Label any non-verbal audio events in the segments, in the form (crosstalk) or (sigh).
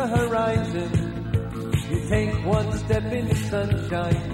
The horizon. You take one step into sunshine,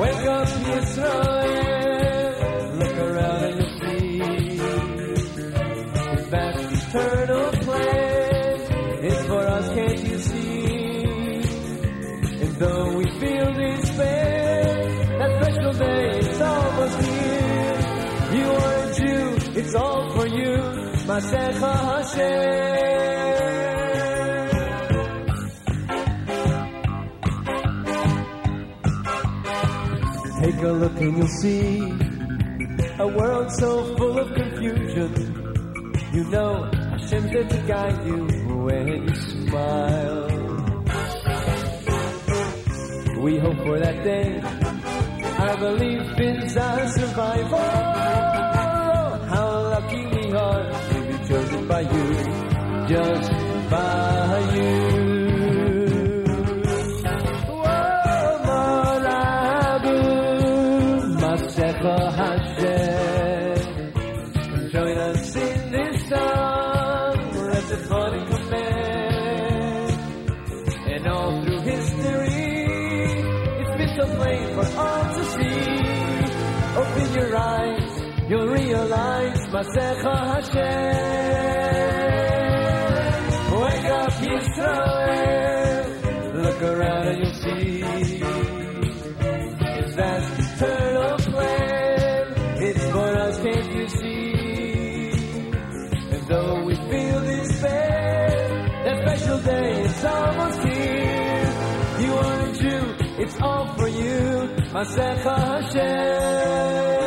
Wake up. Look around and you'll see eternal is for us, can't you see? And though we feel despair, that special day is almost here. You are a Jew, it's all for you, Masecha Hashem. Take a look and you'll see a world so full of confusion. You know Hashem's there to guide you when you smile. We hope for that day. Our belief is our survival. How lucky we are to be chosen by you, just Masecha Hashem. Wake up, Yisrael. Look around and you'll see. His vast eternal plan. It's for us, can't you see? And though we feel despair, that special day is almost here. You are a Jew, it's all for you, Masecha Hashem.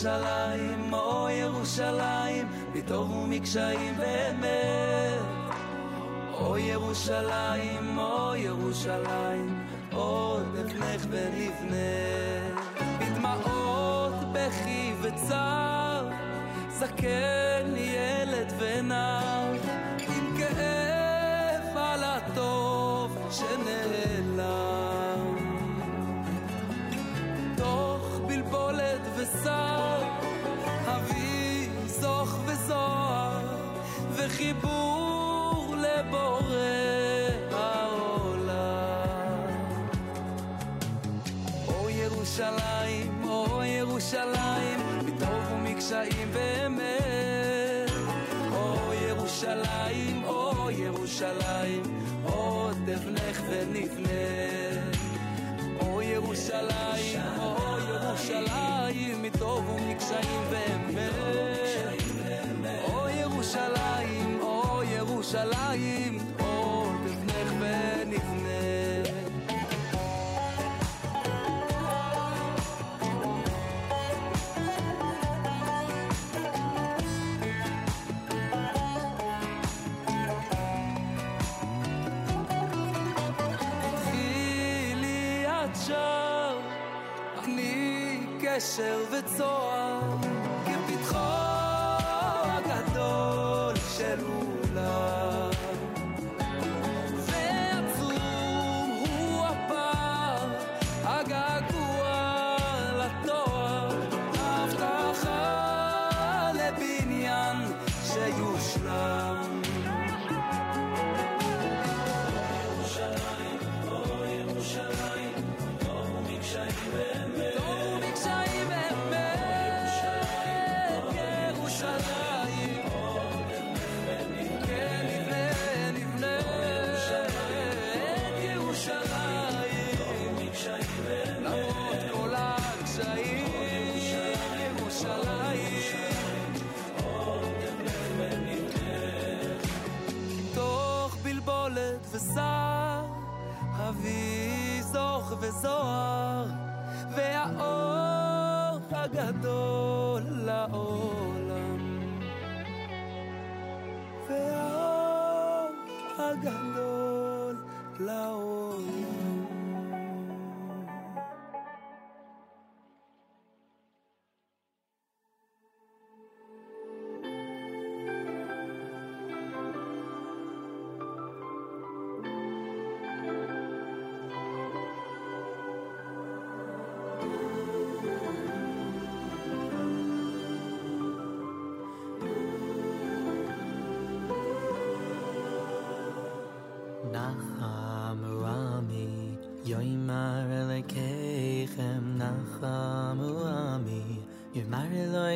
ירושלים, או ירושלים, בטוב ומקשיים ואמת. או ירושלים, או ירושלים, עוד נבנך ונבנית. בדמעות, בכי וצער, זכר shall I? so carga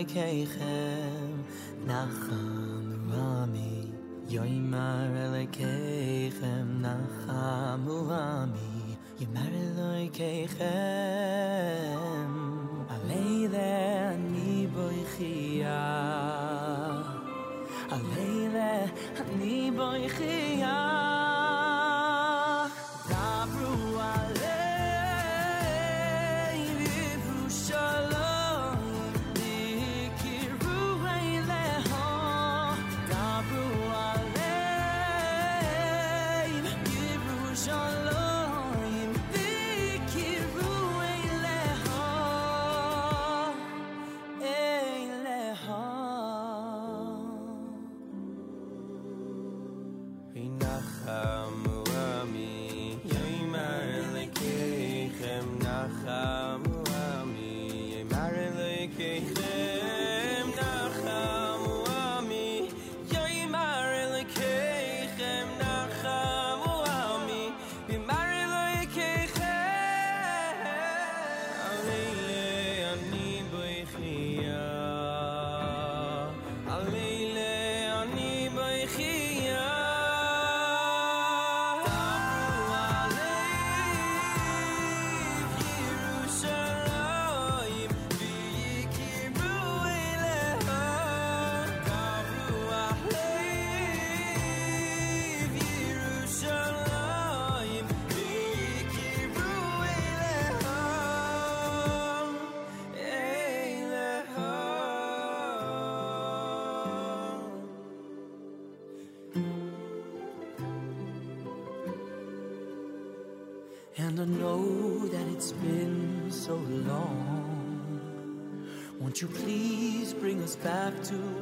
kechem nachem. Won't you please bring us back to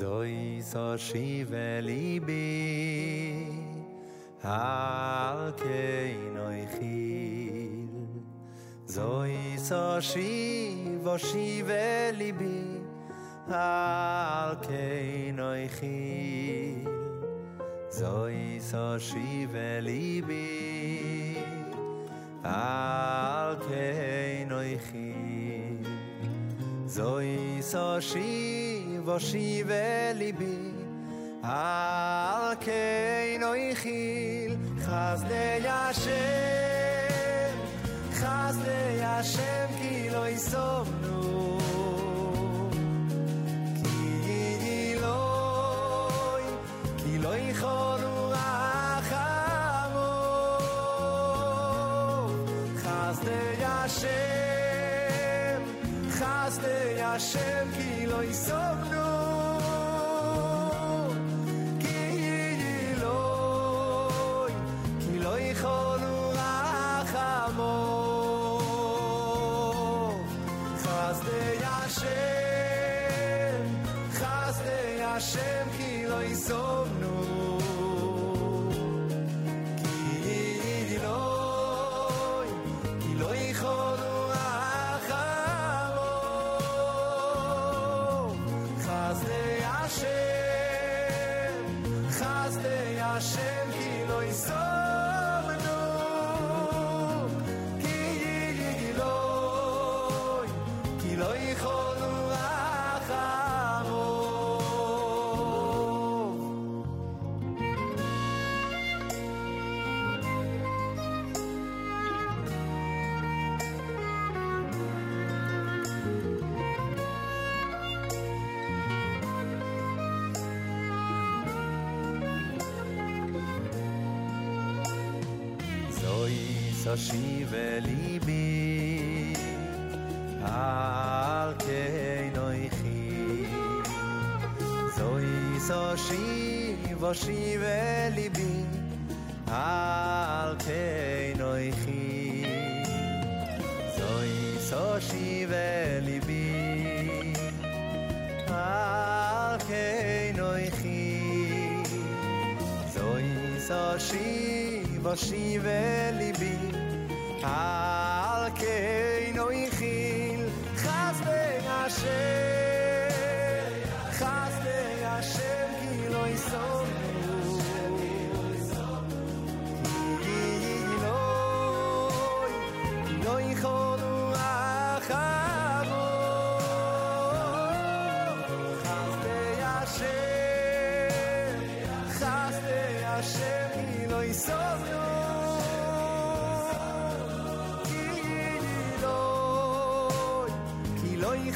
זוי so shiveli be alke nay khil zoy so shivor shiveli be alke nay khil zoy so shiveli be alke nay khil zoy so wo schiebe libi al kein oi khil khaz le yashem khaz le yashem ki lo isomnu ki di loy ki lo ikhoru achamo khaz lo תשיבה ליבי על כאינוי חי זוי תשיבה שיבה ליבי על כאינוי חי זוי תשיבה ליבי על כאינוי חי זוי תשיבה שיבה ליבי al kein no ichil khas ben asher khas ben asher ki lo isom no Ki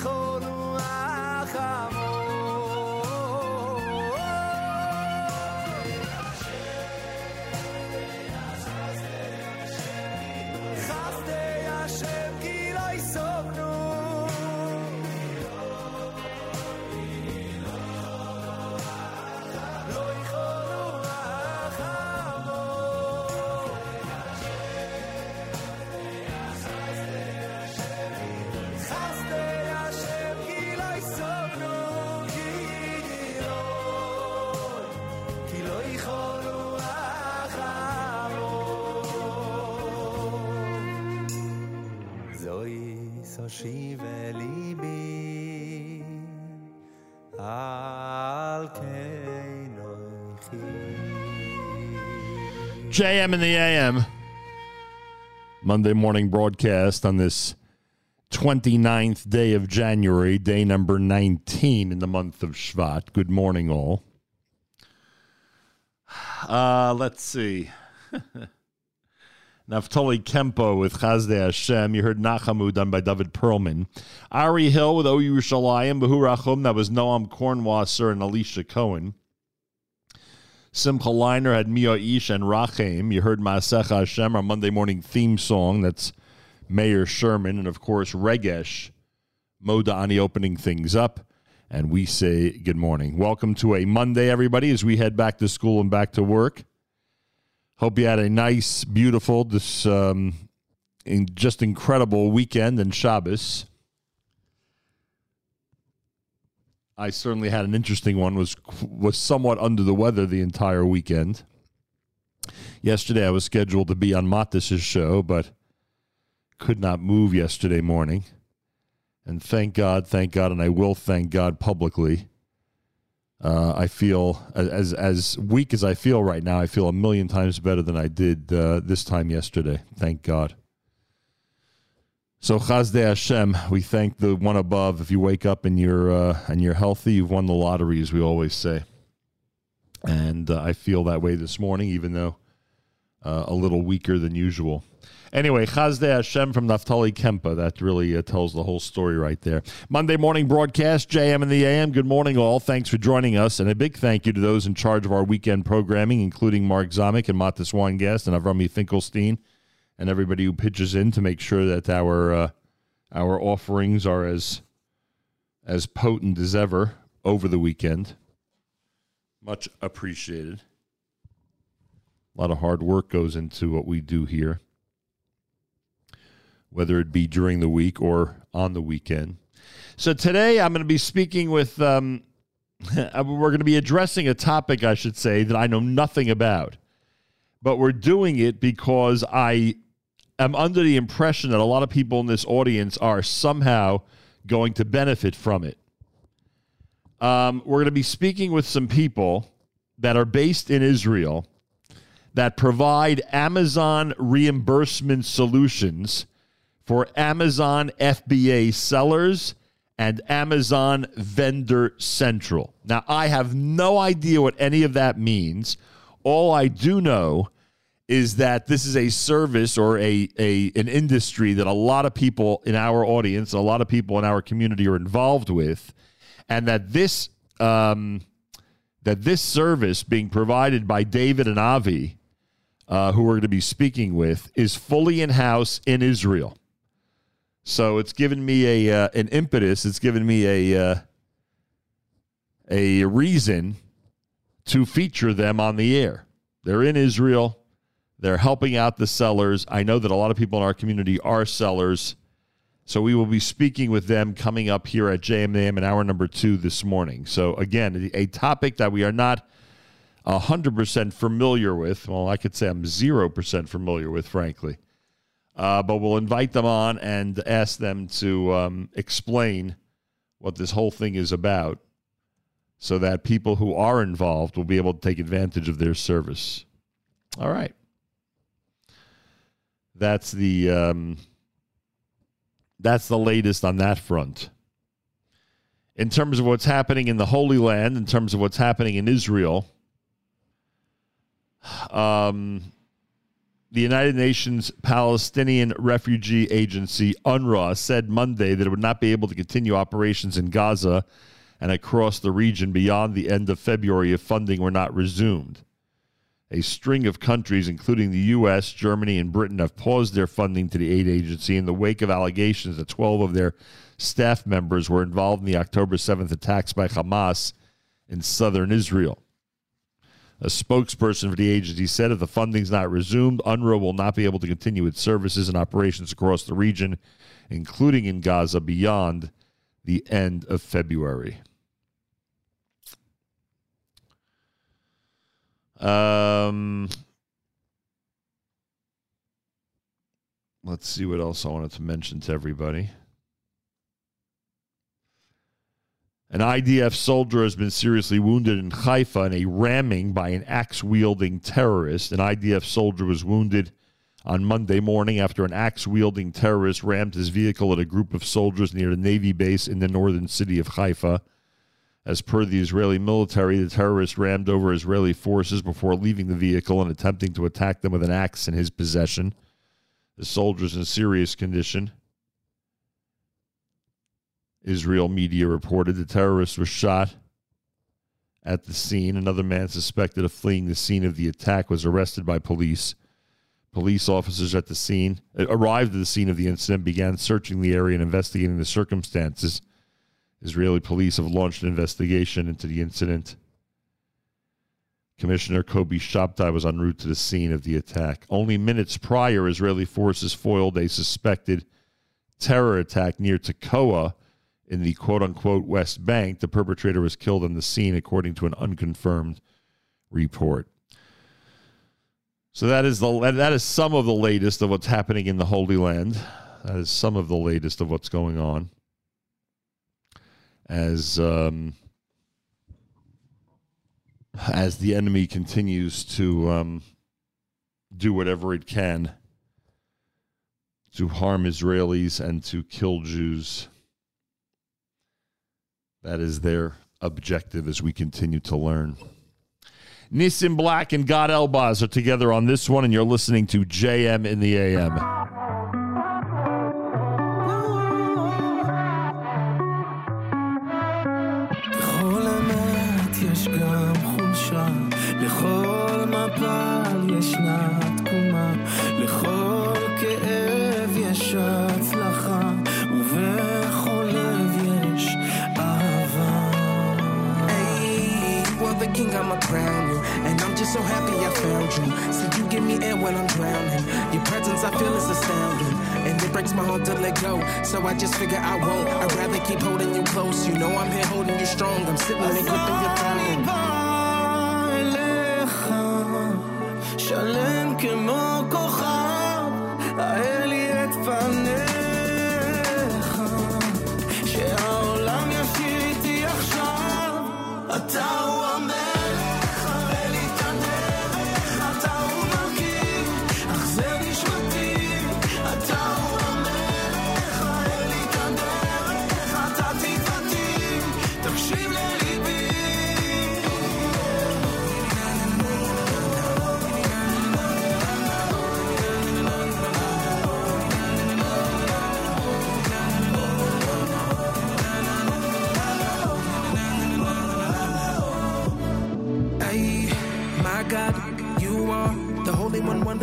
JM in the AM. Monday morning broadcast on this 29th day of January, day number 19 in the month of Shvat. Good morning, all. Uh, let's see. (laughs) Naftali Kempeh with Chazde Hashem. You heard Nachamu done by David Perlman. Ari Hill with O Yerushalayim, Bahurachum. That was Noam Kornwasser and Alicia Cohen. Simcha Leiner had Mia Ish and Rachem. You heard Maasech Hashem, our Monday morning theme song. That's Mayor Sherman. And of course, Regesh Modani opening things up. And we say good morning. Welcome to a Monday, everybody, as we head back to school and back to work. Hope you had a nice, beautiful, this um, in just incredible weekend and Shabbos. I certainly had an interesting one. was was somewhat under the weather the entire weekend. Yesterday I was scheduled to be on Mattes's show, but could not move yesterday morning. And thank God, thank God, and I will thank God publicly uh, I feel as as weak as I feel right now. I feel a million times better than I did uh, this time yesterday. Thank God. So Chazde Hashem, we thank the one above. If you wake up and you're uh, and you're healthy, you've won the lottery, as we always say. And uh, I feel that way this morning, even though uh, a little weaker than usual. Anyway, Chazde Hashem from Naftali Kempeh. That really uh, tells the whole story right there. Monday morning broadcast, JM and the AM. Good morning, all. Thanks for joining us. And a big thank you to those in charge of our weekend programming, including Mark Zamek and Mattes Weingast and Avrami Finkelstein and everybody who pitches in to make sure that our uh, our offerings are as as potent as ever over the weekend. Much appreciated. A lot of hard work goes into what we do here whether it be during the week or on the weekend. So today I'm going to be speaking with, um, (laughs) we're going to be addressing a topic, I should say, that I know nothing about. But we're doing it because I am under the impression that a lot of people in this audience are somehow going to benefit from it. Um, we're going to be speaking with some people that are based in Israel that provide Amazon reimbursement solutions for Amazon FBA sellers and Amazon Vendor Central. Now, I have no idea what any of that means. All I do know is that this is a service or a, a an industry that a lot of people in our audience, a lot of people in our community are involved with, and that this um, that this service being provided by David and Avi, uh, who we're going to be speaking with, is fully in house in Israel. So it's given me a uh, an impetus. It's given me a uh, a reason to feature them on the air. They're in Israel. They're helping out the sellers. I know that a lot of people in our community are sellers. So we will be speaking with them coming up here at JMAM in hour number two this morning. So again, a topic that we are not 100% familiar with. Well, I could say I'm 0% familiar with, frankly. Uh, but we'll invite them on and ask them to um, explain what this whole thing is about so that people who are involved will be able to take advantage of their service. All right. That's the um, that's the latest on that front. In terms of what's happening in the Holy Land, in terms of what's happening in Israel, um, the United Nations Palestinian Refugee Agency, UNRWA, said Monday that it would not be able to continue operations in Gaza and across the region beyond the end of February if funding were not resumed. A string of countries, including the U.S., Germany, and Britain, have paused their funding to the aid agency in the wake of allegations that 12 of their staff members were involved in the October 7th attacks by Hamas in southern Israel. A spokesperson for the agency said if the funding is not resumed, UNRWA will not be able to continue its services and operations across the region, including in Gaza, beyond the end of February. Um, let's see what else I wanted to mention to everybody. An IDF soldier has been seriously wounded in Haifa in a ramming by an axe wielding terrorist. An IDF soldier was wounded on Monday morning after an axe wielding terrorist rammed his vehicle at a group of soldiers near a Navy base in the northern city of Haifa. As per the Israeli military, the terrorist rammed over Israeli forces before leaving the vehicle and attempting to attack them with an axe in his possession. The soldier's in serious condition. Israel media reported the terrorist was shot at the scene. Another man suspected of fleeing the scene of the attack was arrested by police. Police officers at the scene uh, arrived at the scene of the incident, began searching the area and investigating the circumstances. Israeli police have launched an investigation into the incident. Commissioner Kobi Shabtai was en route to the scene of the attack. Only minutes prior, Israeli forces foiled a suspected terror attack near Tekoa in the quote unquote West Bank. The perpetrator was killed on the scene, according to an unconfirmed report. So that is the that is some of the latest of what's happening in the Holy Land. That is some of the latest of what's going on. As um, as the enemy continues to um, do whatever it can to harm Israelis and to kill Jews. That is their objective as we continue to learn. Nissim Black and Gad Elbaz are together on this one, and you're listening to JM in the AM. I feel is astounding. And it breaks my heart to let go. So I just figure I won't. I'd rather keep holding you close. You know I'm here holding you strong. I'm sitting there gripping your throne. בא אליך, שלם כמו כוכב, האל לי את פניך,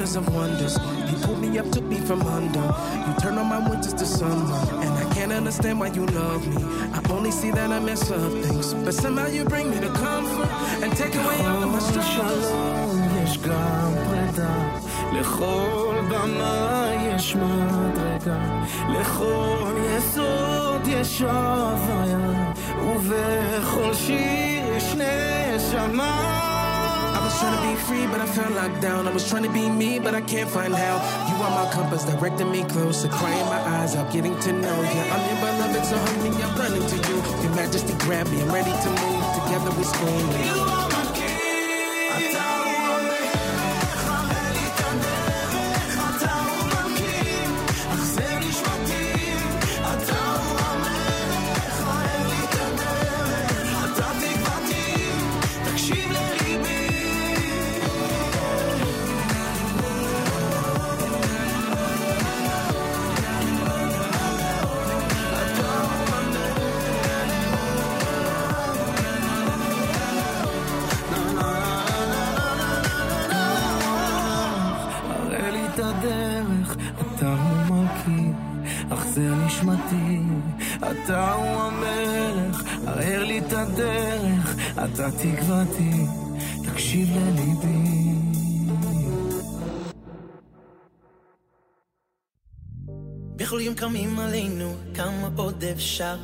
wonders of wonders. You pulled me up, took me from under. You turned on my winters to summer, and I can't understand why you love me. I only see that I mess up things, but somehow you bring me to comfort and take away all of my לכל struggles. שלום יש גם פרידה, לכל במה יש מדרגה, לכל יסוד יש הוויה, ובכל שיר יש נשמה. Trying to be free, but I felt locked down. I was trying to be me, but I can't find how. You are my compass, directing me closer, crying my eyes out, getting to know you. I'm your beloved, so hungry, I'm running to you. Your majesty, grab me, I'm ready to move. Together we scream. You הדרך, אתה תקוותי, תקשיב לליבי. בכל יום קמים עלינו, כמה עוד אפשר?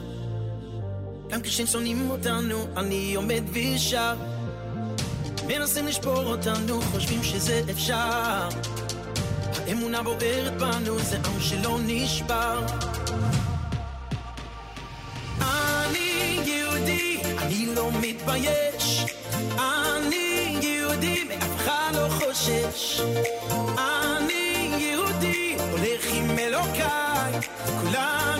גם כשהם שונאים אותנו, אני עומד ושר. מנסים לשבור אותנו, חושבים שזה אפשר. האמונה בוערת בנו, זה עם שלא נשבר. להתבייש. אני יהודי, מאף אחד לא חושש. אני יהודי, הולך עם אלוקיי, כולם...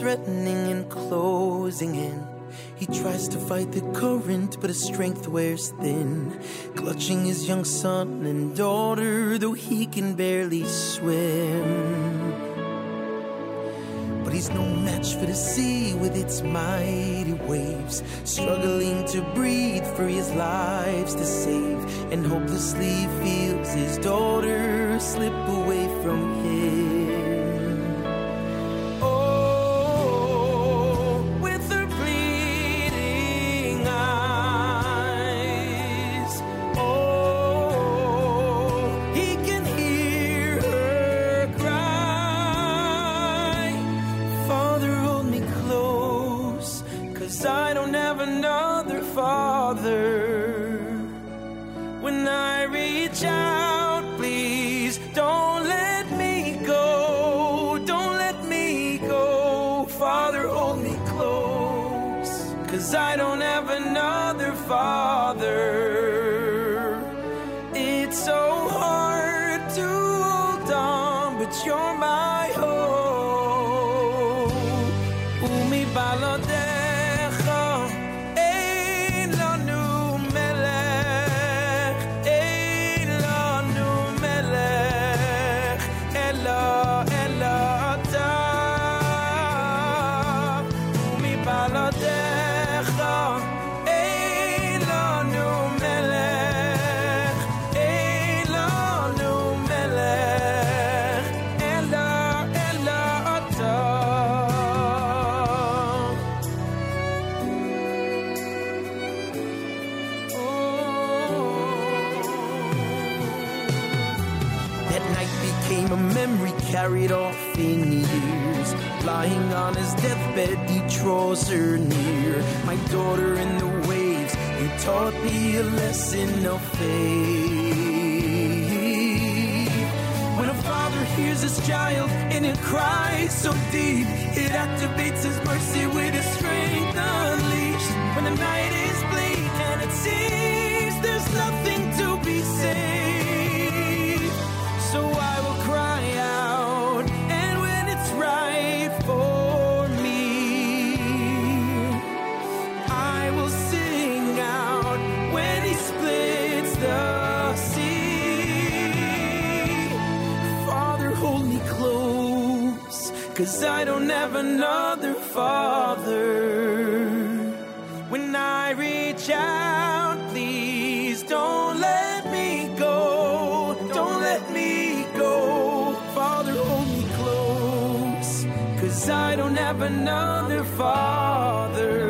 threatening and closing in. He tries to fight the current, but his strength wears thin. Clutching his young son and daughter, though he can barely swim. But he's no match for the sea with its mighty waves, struggling to breathe for his lives to save, and hopelessly feels his daughter slip away from him. I'm a memory carried off in years. Lying on his deathbed, he draws her near. My daughter in the waves, you taught me a lesson of faith. When a father hears his child and it cries so deep, it activates his mercy with his strength unleashed. When the night is bleak and it seems there's nothing cause I don't have another father. When I reach out, please don't let me go. Don't let me go. Father, hold me close, cause I don't have another father.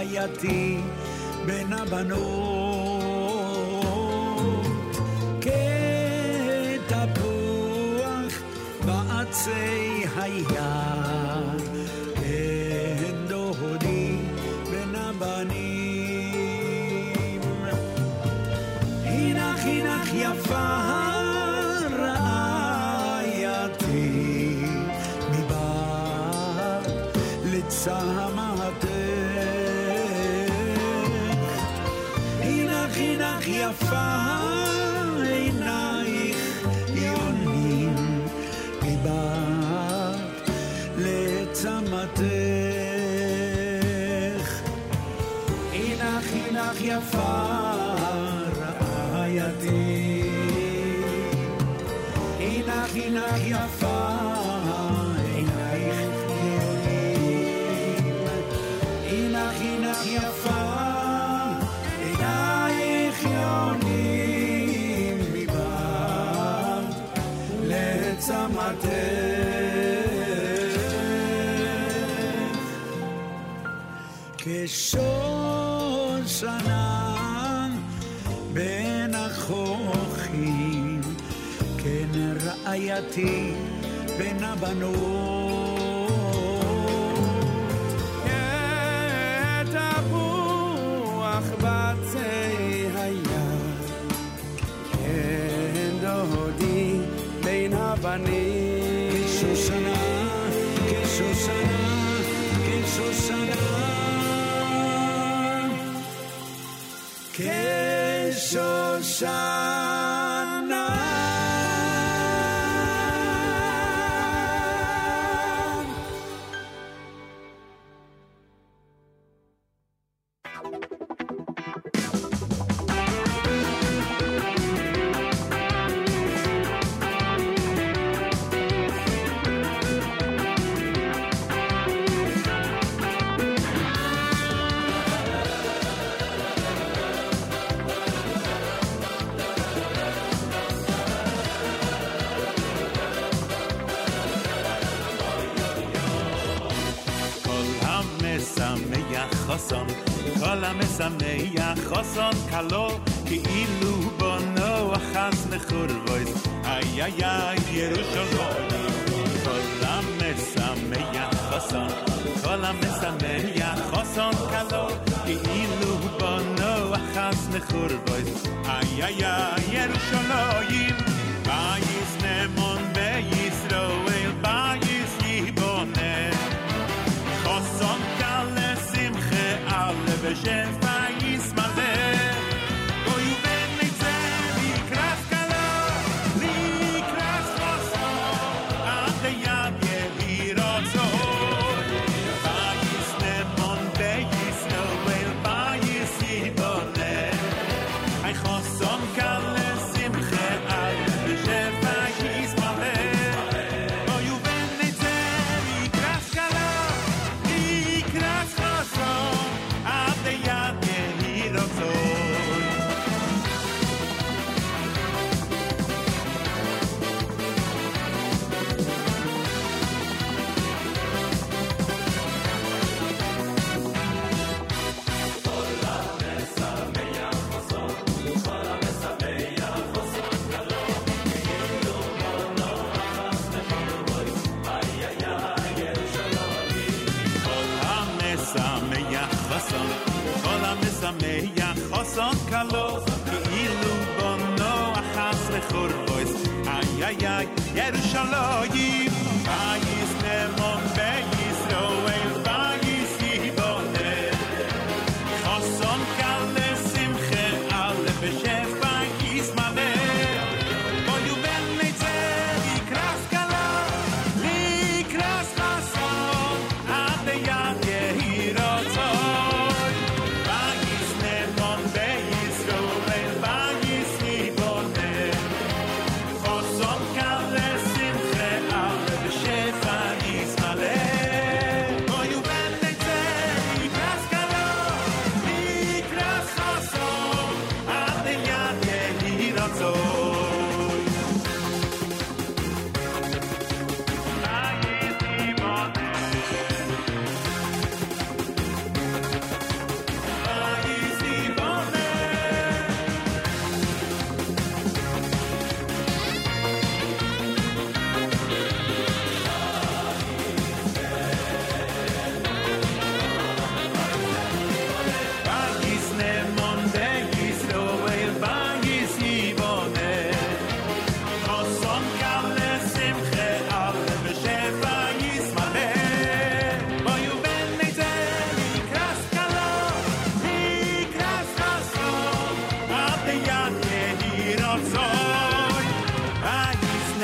בעייתי בין הבנות. כתפוח בעצי היד ראשון שנן בין החוכים, כן רעייתי בין הבנות. shine.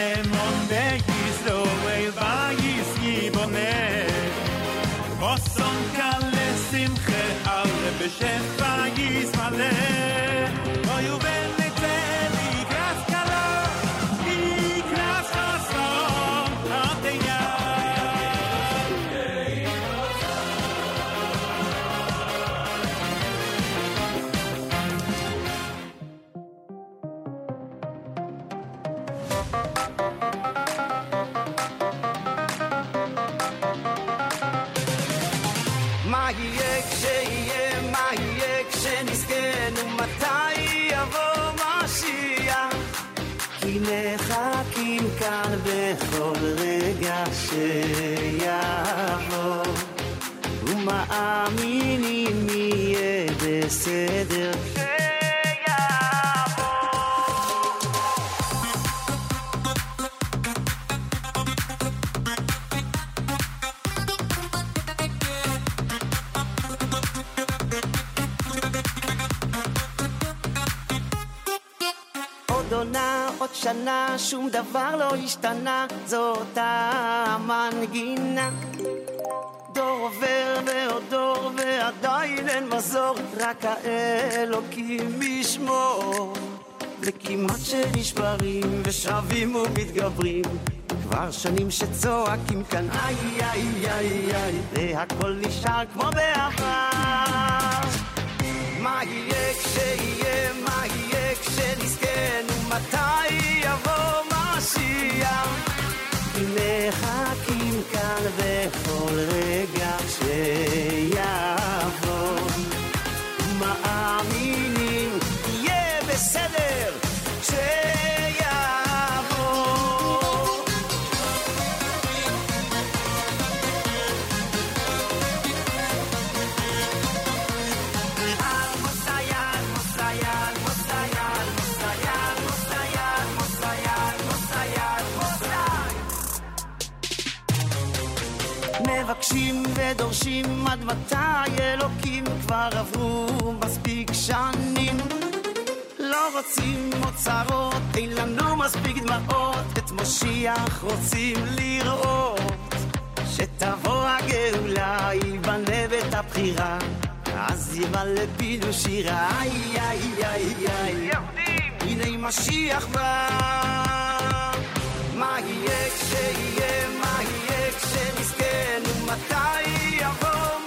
måndag, gisdor, vargis gibone. Vad som kalles simche, alle beskäftar gis male. Vad ju בסדר כשיבוא. עוד עונה, עוד שנה, שום דבר לא השתנה, זאת המנגינה. דור עובר ועוד דור ועדיין אין מזור, רק האלוקים ישמור. וכמעט שנשברים ושבים ומתגברים, כבר שנים שצועקים כאן איי איי איי איי, והכל נשאר כמו בעבר. מה יהיה כשיהיה, מה יהיה כשנזכנו, מתי מבקשים ודורשים עד מתי אלוקים כבר עברו? מספיק שנים. לא רוצים אוצרות, אין לנו מספיק דמעות. את משיח רוצים לראות. שתבוא הגאולה, ייבנה בית הבחירה. אז ימלא פינו שירה. איי איי איי איי. הנה משיח בא. מה יהיה כשיהיה, שמסכן ומתי יבוא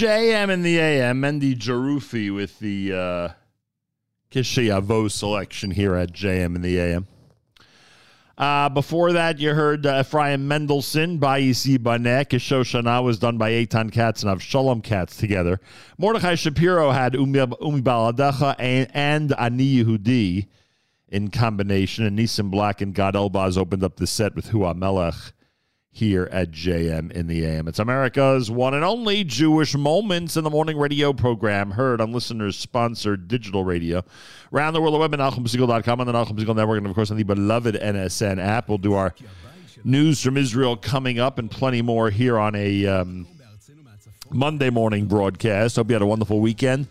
JM in the AM, Mendy Jerufi with the uh, Kishiyavo selection here at JM in the AM. Uh, before that, you heard uh, Ephraim Mendelssohn, Bayisi Baneh. Kishoshana was done by Eitan Katz and Avshalom Katz together. Mordechai Shapiro had Umi, Baladecha and, and Ani Yehudi in combination. And Nissim Black and Gad Elbaz opened up the set with Hua Melech here at JM in the AM. It's America's one and only Jewish Moments in the Morning radio program, heard on listeners sponsored digital radio. Around the world, the web at NachumSegal.com on the Nachum Segal Network, and of course on the beloved NSN app. We'll do our news from Israel coming up and plenty more here on a um, Monday morning broadcast. Hope you had a wonderful weekend.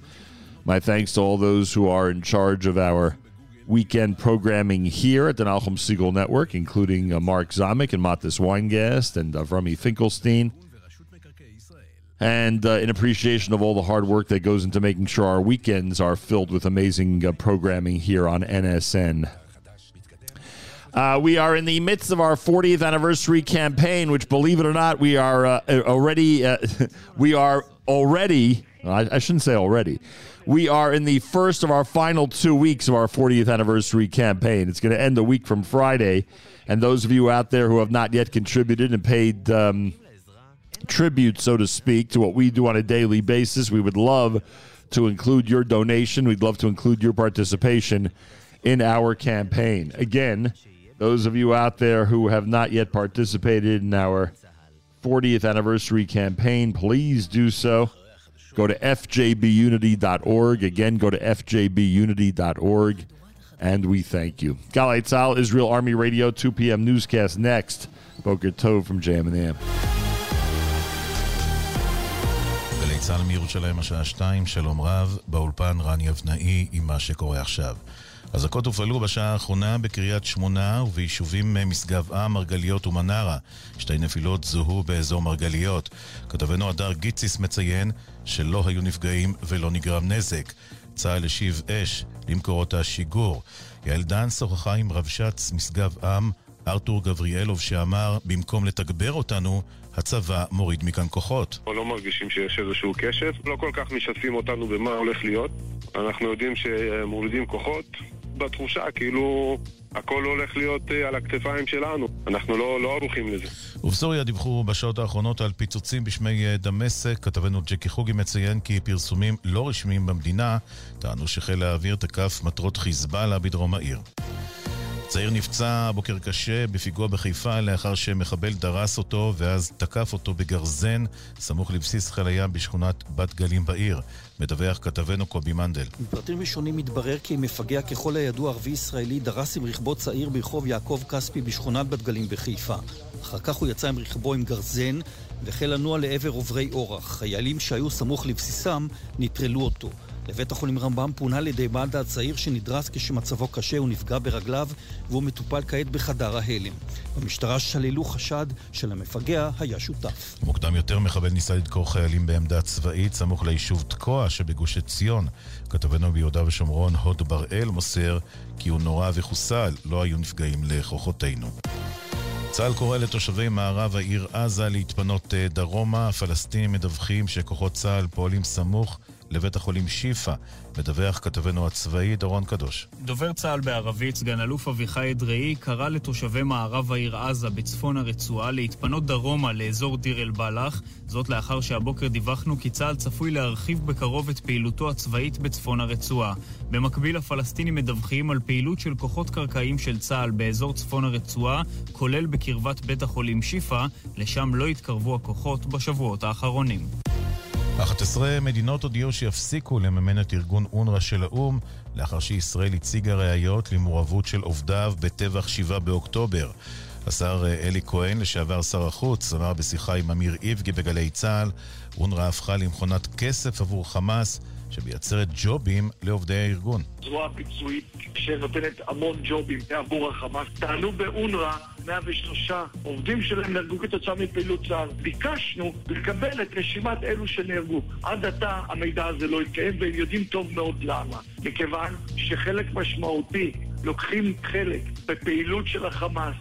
My thanks to all those who are in charge of our weekend programming here at the Nachum Segal Network, including uh, Mark Zamek and Mattes Weingast and uh, Finkelstein. And uh, in appreciation of all the hard work that goes into making sure our weekends are filled with amazing uh, programming here on NSN. Uh, we are in the midst of our 40th anniversary campaign, which, believe it or not, we are uh, already uh, (laughs) we are already. I, I shouldn't say already. We are in the first of our final two weeks of our 40th anniversary campaign. It's going to end a week from Friday, and those of you out there who have not yet contributed and paid um, tribute, so to speak, to what we do on a daily basis, we would love to include your donation. We'd love to include your participation in our campaign. Again, those of you out there who have not yet participated in our 40th anniversary campaign, please do so. Go to fjbunity.org. Again, go to fjbunity.org. And we thank you. Galay Tzal, Israel Army Radio, 2 p.m. newscast next. Boker Tov from JM&M. גלי צה"ל מירושלים השעה שתיים, שלום רב, באולפן רני אבנאי עם מה שקורה עכשיו. אזעקות הופעלו בשעה האחרונה בקריית שמונה וביישובים משגב עם, מרגליות ומנרה. שתי נפילות זוהו באזור מרגליות. כתבנו הדר גיציס מציין שלא היו נפגעים ולא נגרם נזק. צה"ל השיב אש למקורות השיגור. יעל דן שוחחה עם רבש"ץ משגב עם, ארתור גבריאלוב, שאמר, במקום לתגבר אותנו, הצבא מוריד מכאן כוחות. לא מרגישים שיש איזשהו קשב, לא כל כך משתפים אותנו במה הולך להיות. אנחנו יודעים שמורידים כוחות, בתחושה כאילו הכל הולך להיות אה, על הכתפיים שלנו. אנחנו לא, לא ערוכים לזה. ובסוריה דיווחו בשעות האחרונות על פיצוצים בשמי אה, דמשק. כתבנו ג'קי חוגי מציין כי פרסומים לא רשמיים במדינה טענו שחיל האוויר תקף מטרות חיזבאללה בדרום העיר. צעיר נפצע בוקר קשה בפיגוע בחיפה לאחר שמחבל דרס אותו ואז תקף אותו בגרזן סמוך לבסיס חיל הים בשכונת בת גלים בעיר. מדווח כתבנו קובי מנדל. מפרטים ראשונים מתברר כי מפגע ככל הידוע ערבי ישראלי דרס עם רכבו צעיר ברחוב יעקב כספי בשכונת בת גלים בחיפה. אחר כך הוא יצא עם רכבו עם גרזן והחל לנוע לעבר עוברי אורח. חיילים שהיו סמוך לבסיסם נטרלו אותו. לבית החולים רמב"ם פונה על ידי מד"א הצעיר שנדרס כשמצבו קשה ונפגע ברגליו והוא מטופל כעת בחדר ההלם. במשטרה שללו חשד שלמפגע היה שותף. מוקדם יותר מחבל ניסה לדקור חיילים בעמדה צבאית סמוך ליישוב תקוע שבגוש עציון. כתבנו ביהודה ושומרון הוד בראל מוסר כי הוא נורה וחוסל, לא היו נפגעים לכוחותינו. צה"ל קורא לתושבי מערב העיר עזה להתפנות אה, דרומה. הפלסטינים מדווחים שכוחות צה"ל פועלים סמוך לבית החולים שיפא, מדווח כתבנו הצבאי דורון קדוש. דובר צה"ל בערבית, סגן אלוף אביחי אדראי, קרא לתושבי מערב העיר עזה בצפון הרצועה להתפנות דרומה לאזור דיר אל-בלח, זאת לאחר שהבוקר דיווחנו כי צה"ל צפוי להרחיב בקרוב את פעילותו הצבאית בצפון הרצועה. במקביל, הפלסטינים מדווחים על פעילות של כוחות קרקעיים של צה"ל באזור צפון הרצועה, כולל בקרבת בית החולים שיפא, לשם לא התקרבו הכוחות בשבועות האחרונים. 11 מדינות הודיעו שיפסיקו לממן את ארגון אונר"א של האו"ם לאחר שישראל הציגה ראיות למעורבות של עובדיו בטבח 7 באוקטובר. השר אלי כהן, לשעבר שר החוץ, אמר בשיחה עם אמיר איבגי בגלי צה"ל, אונר"א הפכה למכונת כסף עבור חמאס שמייצרת ג'ובים לעובדי הארגון. זרוע ביצועית שנותנת המון ג'ובים עבור החמאס. טענו באונר"א 103 עובדים שלהם נהרגו כתוצאה מפעילות צה"ל. ביקשנו לקבל את רשימת אלו שנהרגו. עד עתה המידע הזה לא התקיים והם יודעים טוב מאוד למה. מכיוון שחלק משמעותי לוקחים חלק בפעילות של החמאס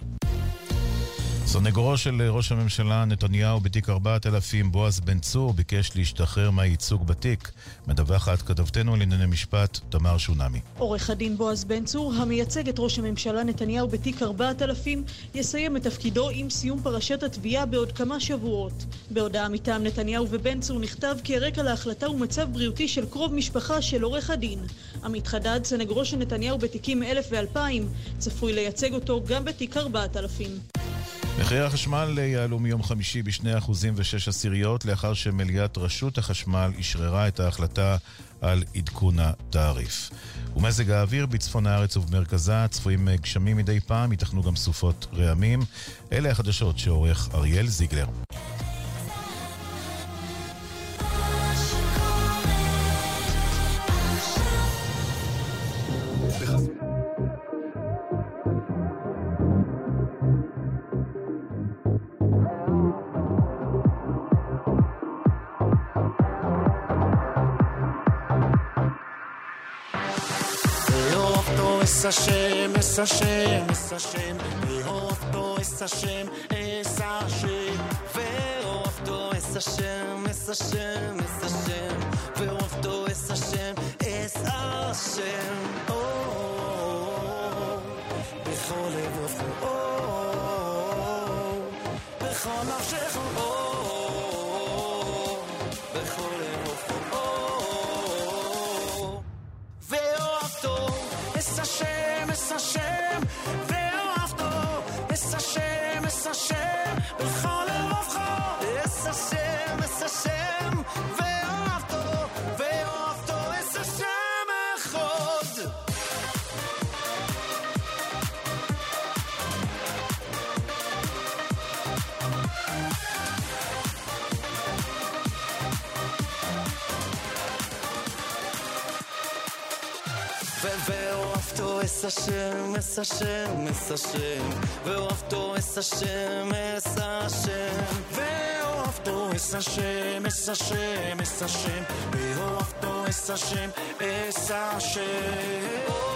סונגורו של ראש הממשלה נתניהו בתיק 4000, בועז בן צור, ביקש להשתחרר מהייצוג בתיק. מדווחת כתבתנו לענייני משפט, תמר שונמי. עורך הדין בועז בן צור, המייצג את ראש הממשלה נתניהו בתיק 4000, יסיים את תפקידו עם סיום פרשת התביעה בעוד כמה שבועות. בהודעה מטעם נתניהו ובן צור נכתב כי הרקע להחלטה הוא מצב בריאותי של קרוב משפחה של עורך הדין. עמית חדד, סנגורו של נתניהו בתיקים 1000 ו-2000, צפוי לייצג אותו גם בתיק 4000. מחירי החשמל יעלו מיום חמישי ב-2% ו-6 עשיריות לאחר שמליאת רשות החשמל אשררה את ההחלטה על עדכון התעריף. ומזג האוויר בצפון הארץ ובמרכזה צפויים גשמים מדי פעם, ייתכנו גם סופות רעמים. אלה החדשות שעורך אריאל זיגלר. Es Hashem, Es Hashem, Es Hashem, Ve'ohavto Es Hashem, Es Hashem, Ve'ohavto Es Hashem, Es Hashem, Es Hashem, Ve'ohavto Es Hashem, Es Hashem, Oh, Bechol Levavcho, Oh, Bechol Nafshecho, ו- ואהבתו es Hashem, es Hashem, es Hashem, ואהבתו es Hashem, es Hashem, ואהבתו es Hashem, es Hashem, es Hashem, ואהבתו es Hashem, es Hashem. בכל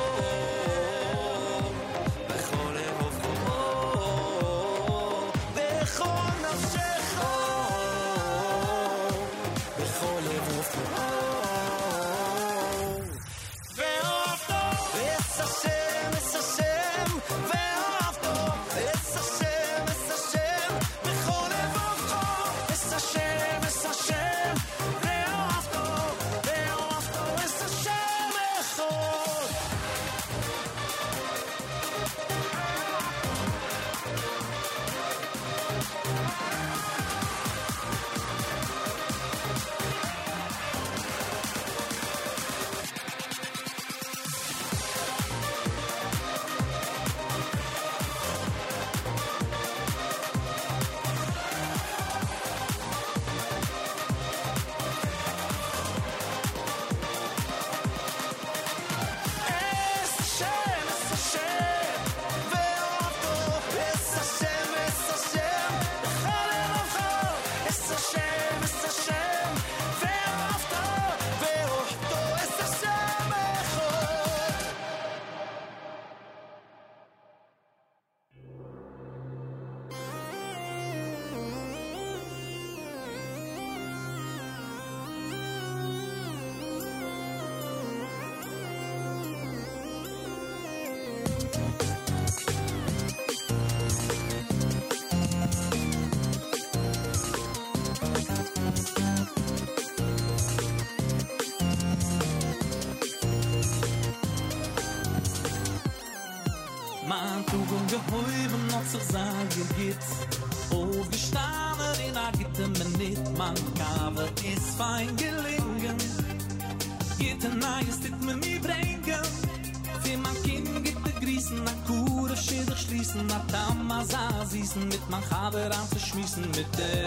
Leute schmießen mit der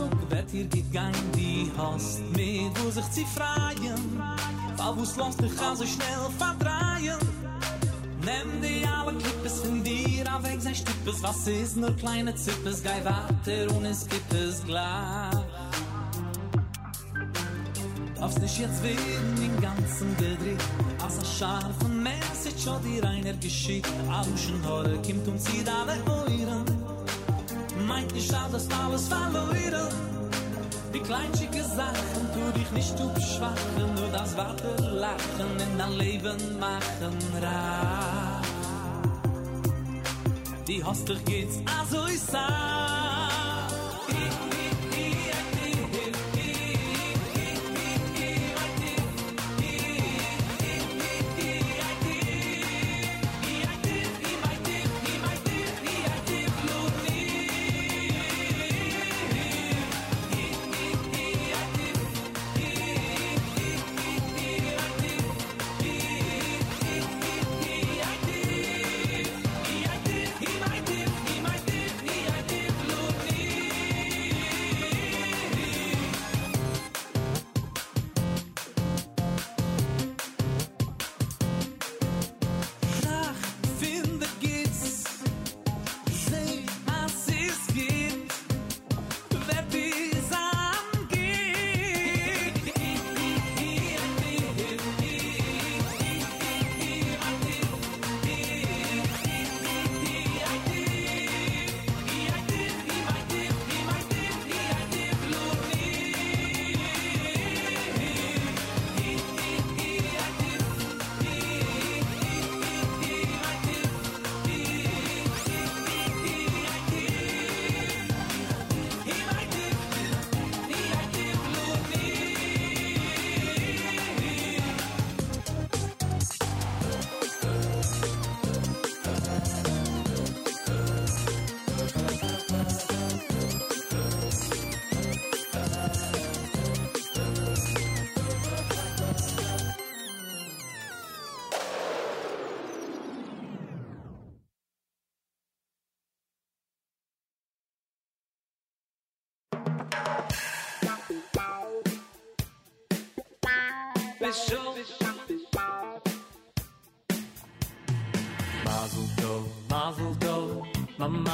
Tag, wird hier gegangen, die hast mit, wo sich sie freien. Fall wo's los, dich kann so schnell verdrehen. Nimm die alle Klippes von dir, auf weg sein Stippes, was ist nur kleine Zippes, gei weiter und es gibt es gleich. Aufs nicht jetzt werden den ganzen gedreht Als ein scharfe Message hat dir einer geschickt Aluschen Hore kommt und zieht alle Euren Dass alles verloren Die kleinschige Sachen tu dich nicht zu beschwachen, nur das Warte lachen in dein Leben machen rar. Die Hostel geht's also ich sag.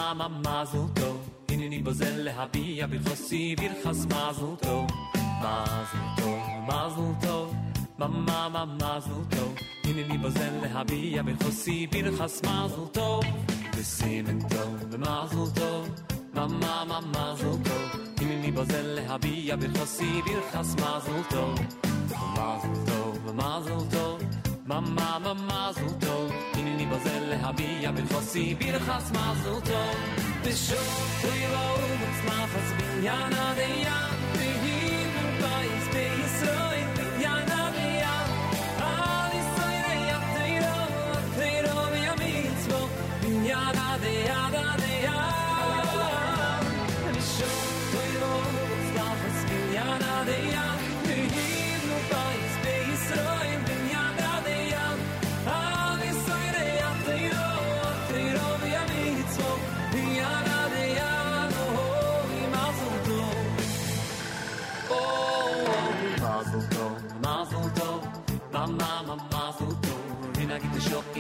Mama mama mazel tov. Hineni bozel lehabia birchosi birchas mazel tov. Mazel tov, mazel tov, mama mama mazel tov. Hineni bozel lehabia birchosi birchas mazel tov. Besimen tov, mazel tov, mama mama mazel tov. Hineni bozel lehabia birchosi birchas mazel tov. Mazel tov, Mama, mama, mazel tov Hineni bazel lehabia b'chossi birchas mazel tov B'shov toivo u'mutzlach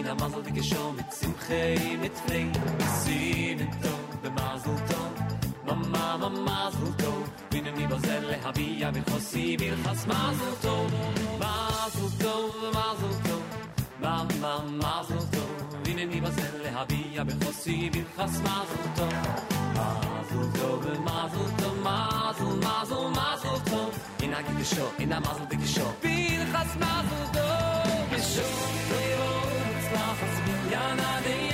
in a mazel dike show mit simche mit fling sin in to be mazel to mama mama mazel to. Bin mi bazel le habia mit khosi bil khas mazel to. Mazel to mazel to. Mama mazel to. Bin mi bazel le habia mit khosi bil khas mazel to. Mazel to be mazel to mazel mazel mazel to. In a dike show in a mazel dike show. Bil khas mazel to. Show jag fast det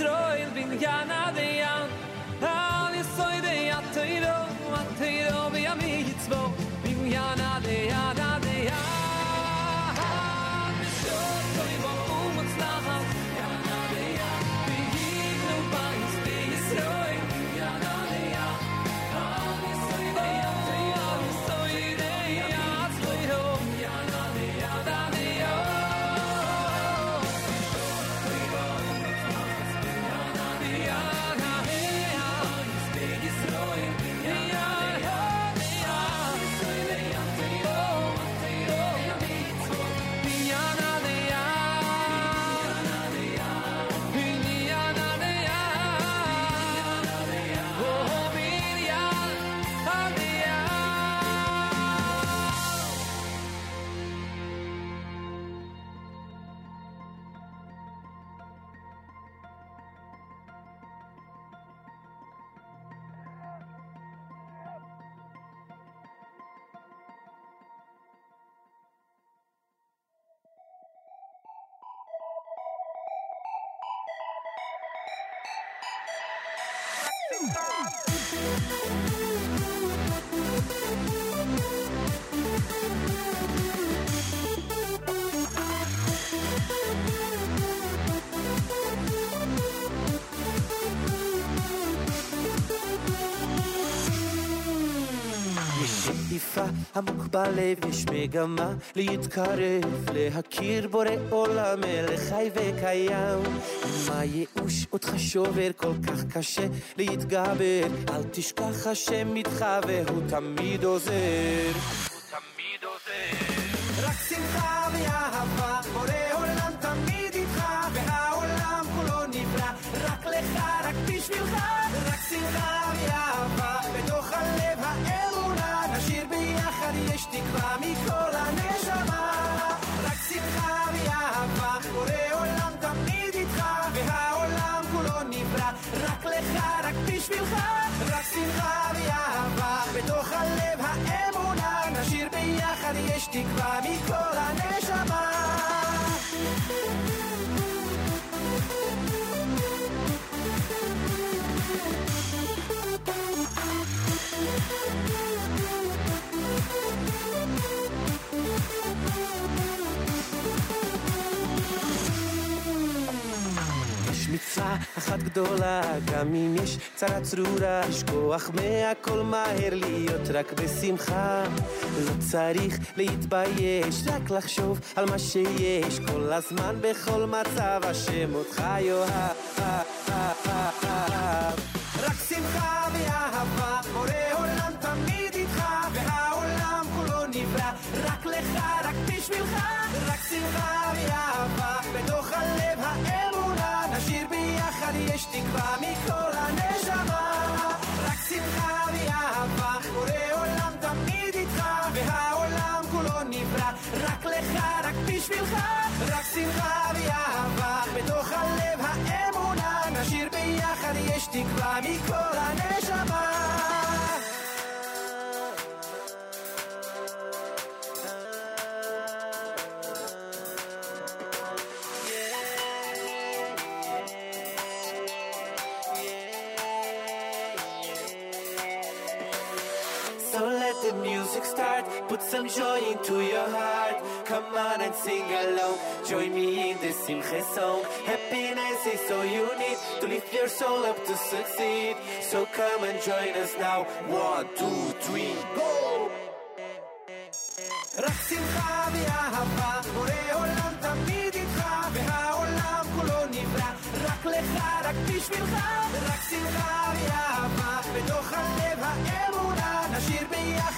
Israel בלב, יש מגמה להתקרב, להכיר בורא עולם, מלך חי וקיים. מה ייאוש אותך שובר כל כך קשה להתגבר, אל תשכח השם איתך והוא תמיד עוזר. רק שמחה ואהבה, מצווה אחת גדולה, גם אם יש צרה צרורה, לשכוח מהכל מהר, להיות רק בשמחה. לא צריך להתבייש, רק לחשוב על מה שיש, כל הזמן בכל מצב, השם אותך יאהב. רק שמחה ואהבה, בורא עולם תמיד איתך, והעולם כולו נברא, רק לך, רק בשבילך, רק שמחה ואהבה, בתוך הלב ביחד, יש תקווה מכל הנשמה. רק שמחה ואהבה, בורא עולם תמיד איתך, והעולם כולו נברא, רק לך, רק בשבילך, רק שמחה ואהבה, בתוך הלב האמונה, נשאיר ביחד, יש תקווה מכל הנשמה. music start, put some joy into your heart. Come on and sing along, join me in this Simcha song. Happiness is so you need to lift your soul up to succeed. So come and join us now. One, two, three, go! רק שמחה ואהבה, בורא עולם תמיד איתך, והעולם כולו נברא, רק לך, רק בשבילך, רק שמחה ואהבה,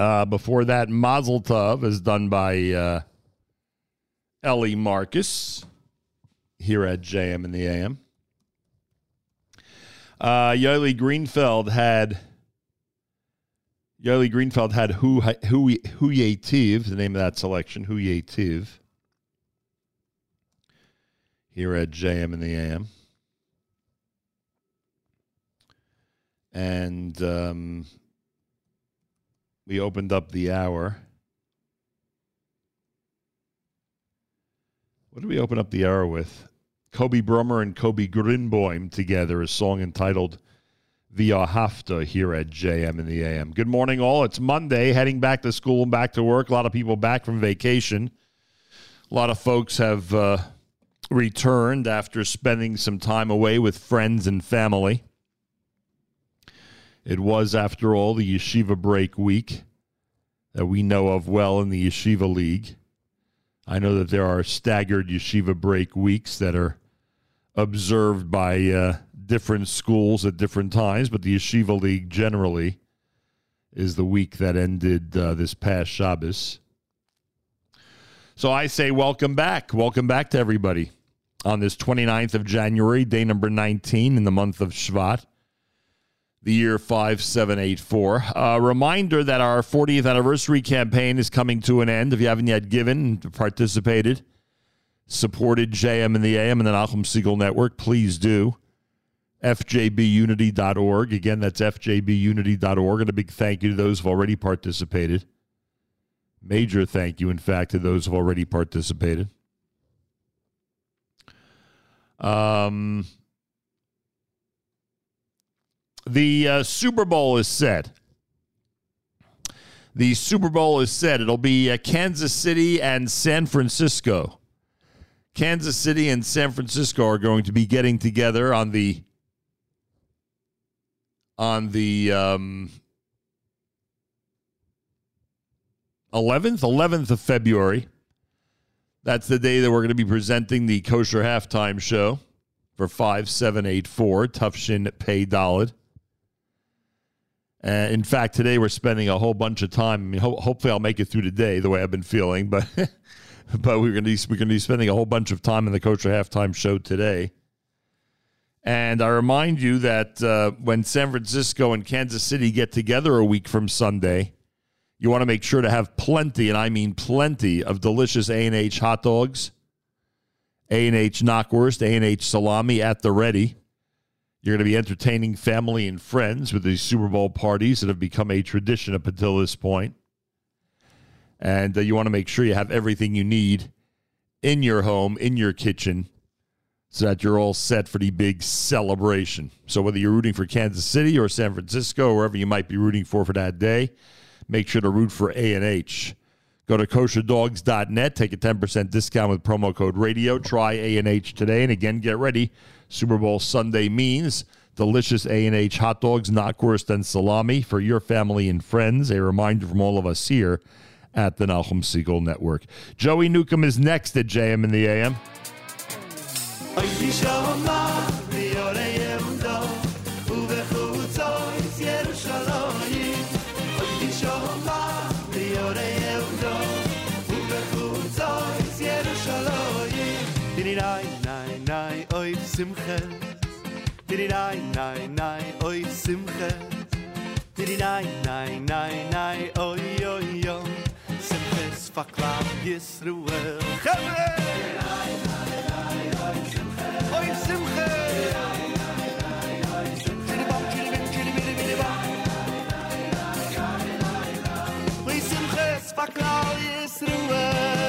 Uh, before that, Mazel Tov is done by uh, Ellie Marcus here at JM in the AM. Uh, Yoli Greenfeld had Yoli Greenfeld had Who Hu Hu Tiv, the name of that selection, Who Tiv. Here at JM in the AM. And um, we opened up the hour. What did we open up the hour with? Kobe Brummer and Kobe Grinboim together, a song entitled Via Hafta here at JM in the AM. Good morning, all. It's Monday, heading back to school and back to work. A lot of people back from vacation. A lot of folks have uh, returned after spending some time away with friends and family. It was, after all, the Yeshiva break week that we know of well in the Yeshiva League. I know that there are staggered Yeshiva break weeks that are observed by uh, different schools at different times, but the Yeshiva League generally is the week that ended uh, this past Shabbos. So I say welcome back. Welcome back to everybody on this 29th of January, day number 19 in the month of Shvat the year 5784. A reminder that our 40th anniversary campaign is coming to an end. If you haven't yet given, participated, supported JM and the AM and the Nachum Segal Network, please do. FJBunity.org. Again, that's FJBunity.org. And a big thank you to those who've already participated. Major thank you, in fact, to those who've already participated. Um, the uh, Super Bowl is set. The Super Bowl is set. It'll be uh, Kansas City and San Francisco. Kansas City and San Francisco are going to be getting together on the on the um, 11th 11th of February. That's the day that we're going to be presenting the kosher halftime show for 5784 Tufshin Pay Dalit. In fact, today we're spending a whole bunch of time. I mean, ho- hopefully, I'll make it through today the way I've been feeling, but (laughs) but we're going to be, we're to be spending a whole bunch of time in the Kosher Halftime Show today. And I remind you that uh, when San Francisco and Kansas City get together a week from Sunday, you want to make sure to have plenty, and I mean plenty, of delicious A and H hot dogs, A and H knockwurst, A and H salami at the ready. You're going to be entertaining family and friends with these Super Bowl parties that have become a tradition up until this point. And uh, you want to make sure you have everything you need in your home, in your kitchen, so that you're all set for the big celebration. So whether you're rooting for Kansas City or San Francisco, or wherever you might be rooting for for that day, make sure to root for A&H. Go to kosherdogs.net, take a 10% discount with promo code radio. Try A&H today, and again, get ready. Super Bowl Sunday means delicious A&H hot dogs, not knockwurst, and salami for your family and friends. A reminder from all of us here at the Nachum Segal Network. Joey Newcomb is next at JM in the AM. simche. Di nai nai nai oi simche. Di nai nai nai nai oi oi oi. Simches simche Oi simche! Diri nai nai nai oi simche Chiri Yisruel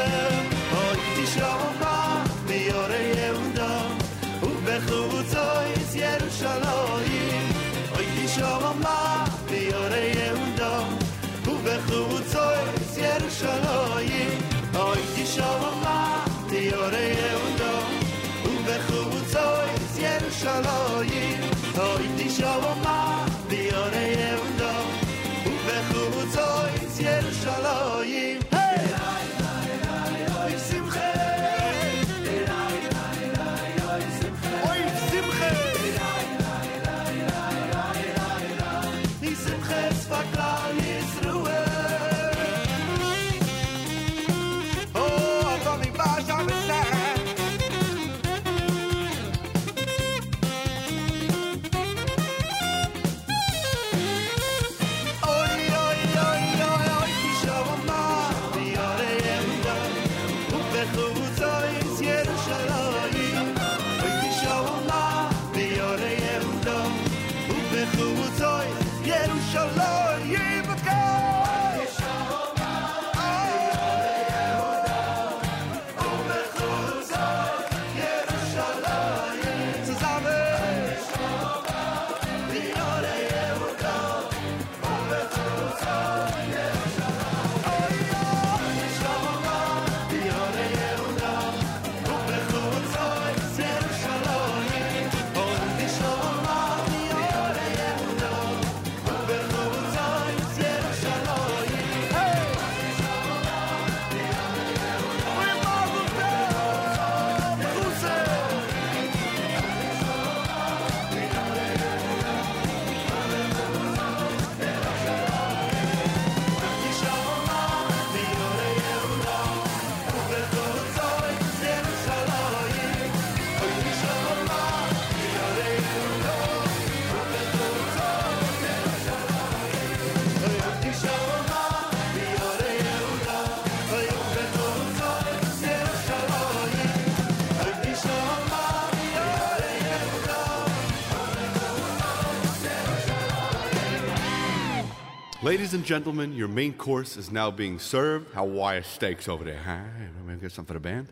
Ladies and gentlemen, your main course is now being served. Hawaii steaks over there. Huh? Maybe get some for the band.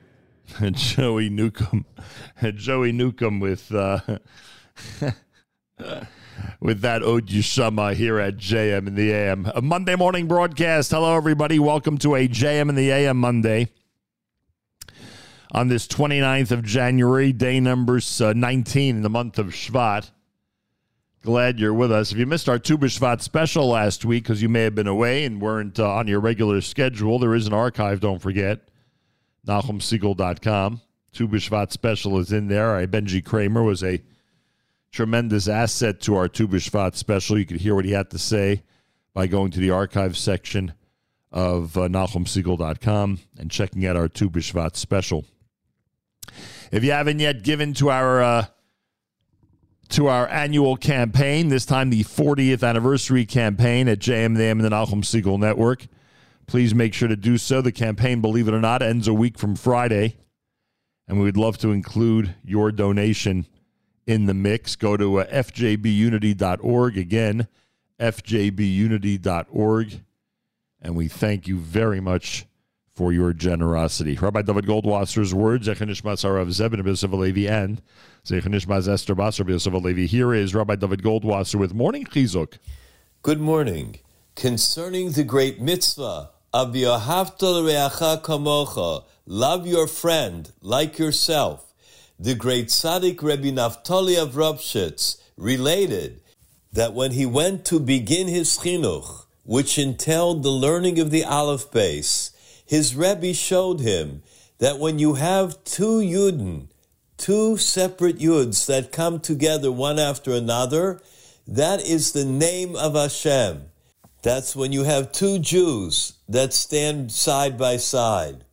(laughs) Joey Newcomb, (laughs) Joey Newcomb with uh, (laughs) with that Ode here at JM in the AM. A Monday morning broadcast. Hello, everybody. Welcome to a JM in the AM Monday on this 29th of January, day number uh, 19 in the month of Shvat. Glad you're with us. If you missed our Tu B'Shvat special last week because you may have been away and weren't uh, on your regular schedule, there is an archive, don't forget, NachumSegal.com. Tu B'Shvat special is in there. Benji Kramer was a tremendous asset to our Tu B'Shvat special. You could hear what he had to say by going to the archive section of uh, NachumSegal.com and checking out our Tu B'Shvat special. If you haven't yet given to our uh, to our annual campaign, this time the 40th anniversary campaign at JMM and the Nachum Segal Network. Please make sure to do so. The campaign, believe it or not, ends a week from Friday, and we would love to include your donation in the mix. Go to uh, fjbunity.org. Again, fjbunity.org. And we thank you very much for your generosity. Rabbi David Goldwasser's words, Zechanishmas Arav Zebin B'Yosef Alevi and Here is Rabbi David Goldwasser with Morning Chizuk. Good morning. Concerning the great mitzvah of Yohavta Kamocha, love your friend like yourself, the great tzaddik Rebbe Naftali of Ropshitz related that when he went to begin his chinuch, which entailed the learning of the Aleph base, his Rebbe showed him that when you have two Yudin, two separate Yuds that come together one after another, that is the name of Hashem. That's when you have two Jews that stand side by side.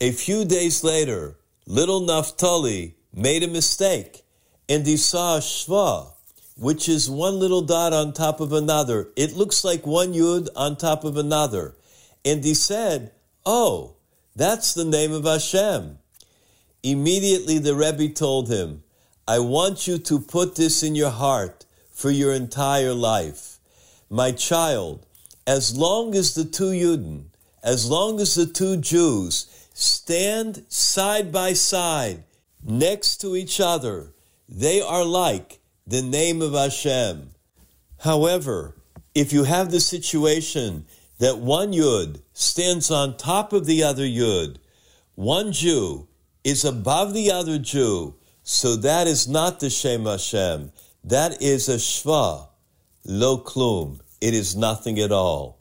A few days later, little Naphtali made a mistake and he saw Shva, which is one little dot on top of another. It looks like one Yud on top of another. And he said, Oh, that's the name of Hashem. Immediately the Rebbe told him, I want you to put this in your heart for your entire life. My child, as long as the two Yudin, as long as the two Jews stand side by side next to each other, they are like the name of Hashem. However, if you have the situation that one Yud stands on top of the other Yud, one Jew is above the other Jew, so that is not the Shem Hashem. That is a Shva, lo klum. It is nothing at all.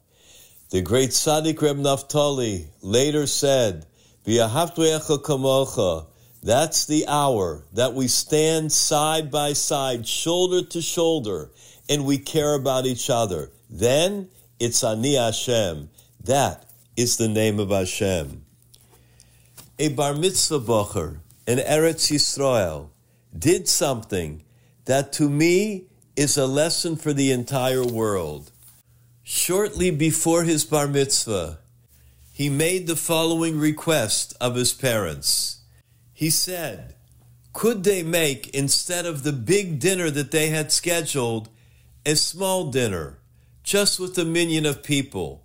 The great Tzaddik Reb Naftali later said, "V'yahavtu kamocha." That's the hour that we stand side by side, shoulder to shoulder, and we care about each other. Then it's Ani Hashem. That is the name of Hashem. A bar mitzvah bocher in Eretz Yisrael did something that to me is a lesson for the entire world. Shortly before his bar mitzvah, he made the following request of his parents. He said, Could they make, instead of the big dinner that they had scheduled, a small dinner, just with a minyan of people,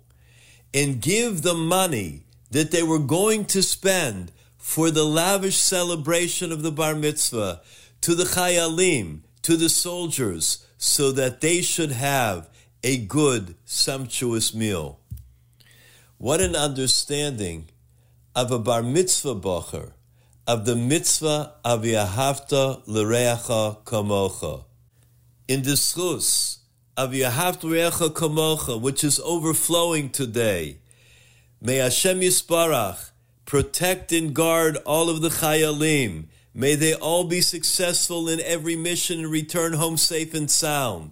and give the money that they were going to spend for the lavish celebration of the bar mitzvah to the chayalim, to the soldiers, so that they should have a good, sumptuous meal. What an understanding of a bar mitzvah bocher, of the mitzvah of Yahavta l'reacha kamocha. In the schus of Yahavta l'reacha kamocha, which is overflowing today, may Hashem Yisparach protect and guard all of the chayalim. May they all be successful in every mission and return home safe and sound.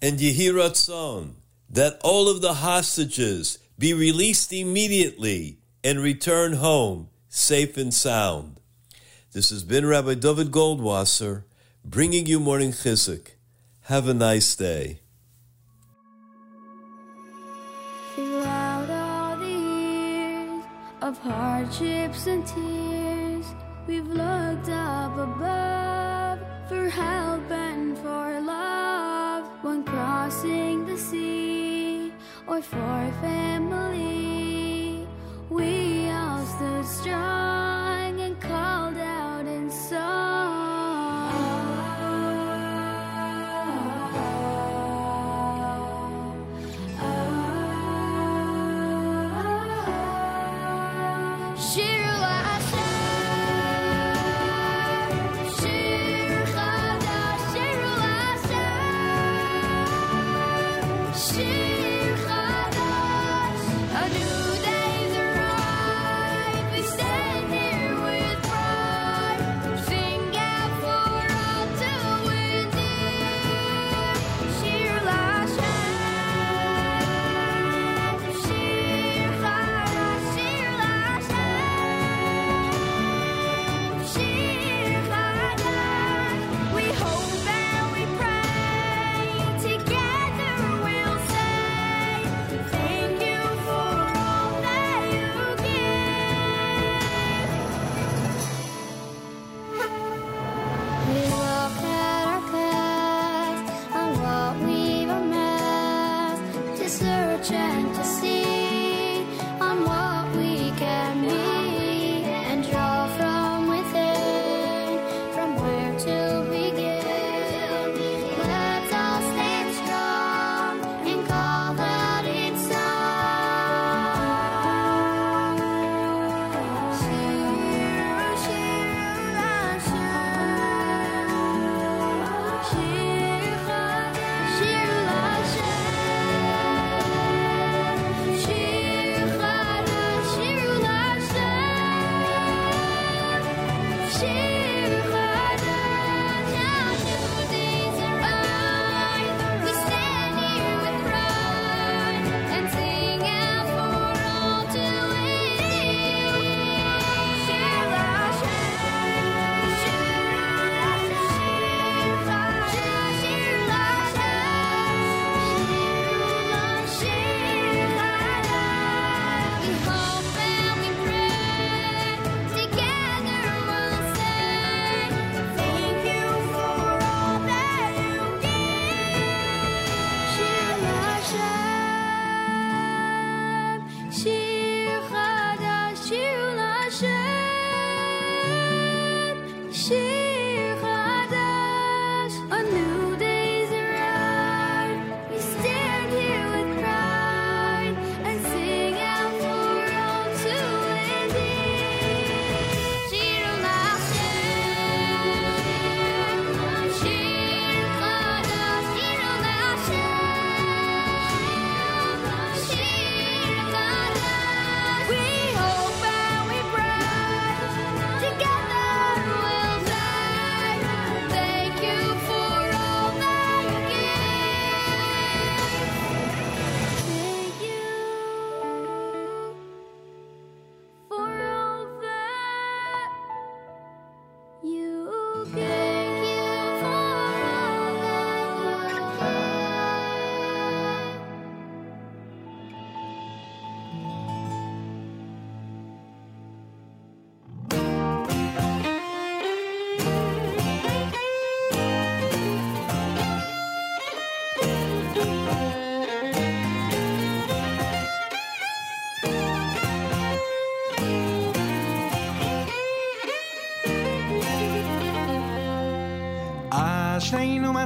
And Yehiratzon, that all of the hostages be released immediately and return home safe and sound. This has been Rabbi David Goldwasser bringing you morning chizuk. Have a nice day. of hardships and tears. We've looked up above for help and for love when crossing the sea or for family. We all stood strong.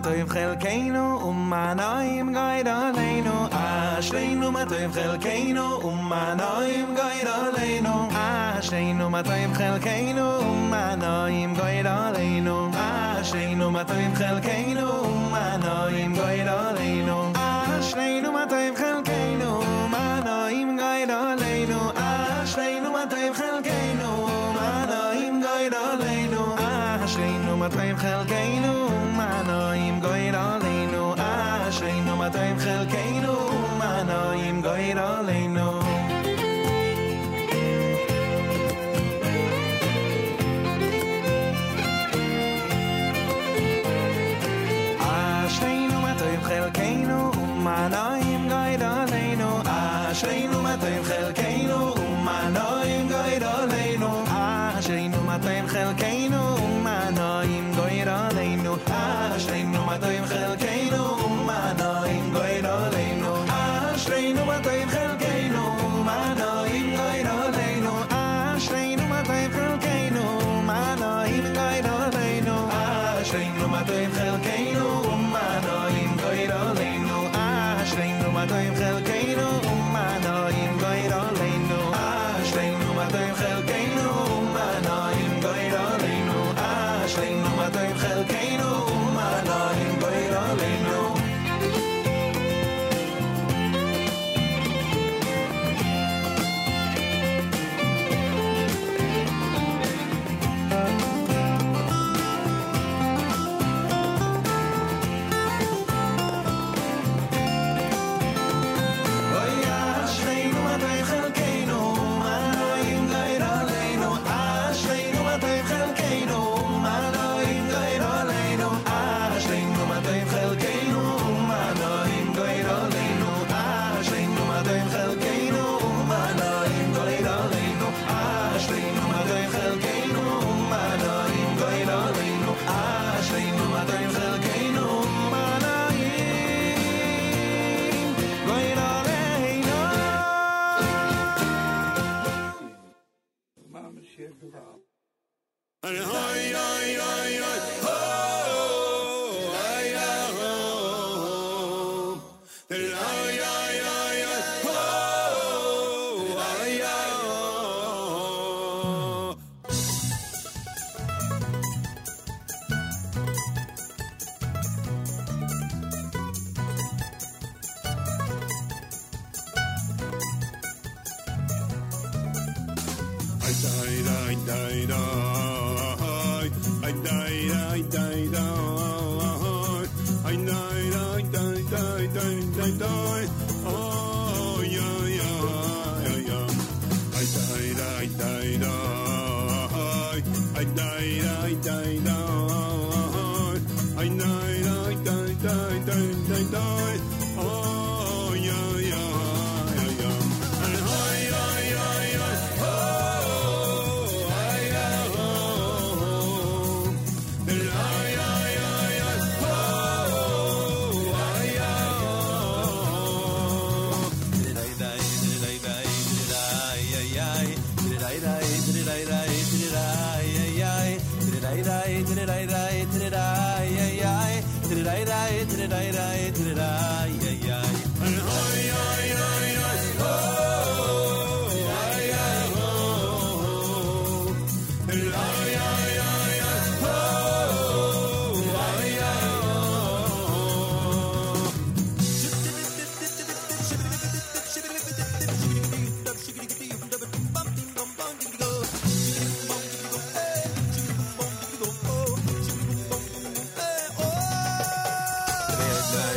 matoym khalkeinu um manaym geira leinu a shleinu matoym khalkeinu um manaym geira leinu a shleinu matoym khalkeinu um manaym geira leinu a shleinu matoym khalkeinu um manaym geira leinu a shleinu matoym khalkeinu um manaym geira leinu a shleinu matoym khalkeinu um manaym geira leinu a shleinu matoym khalkeinu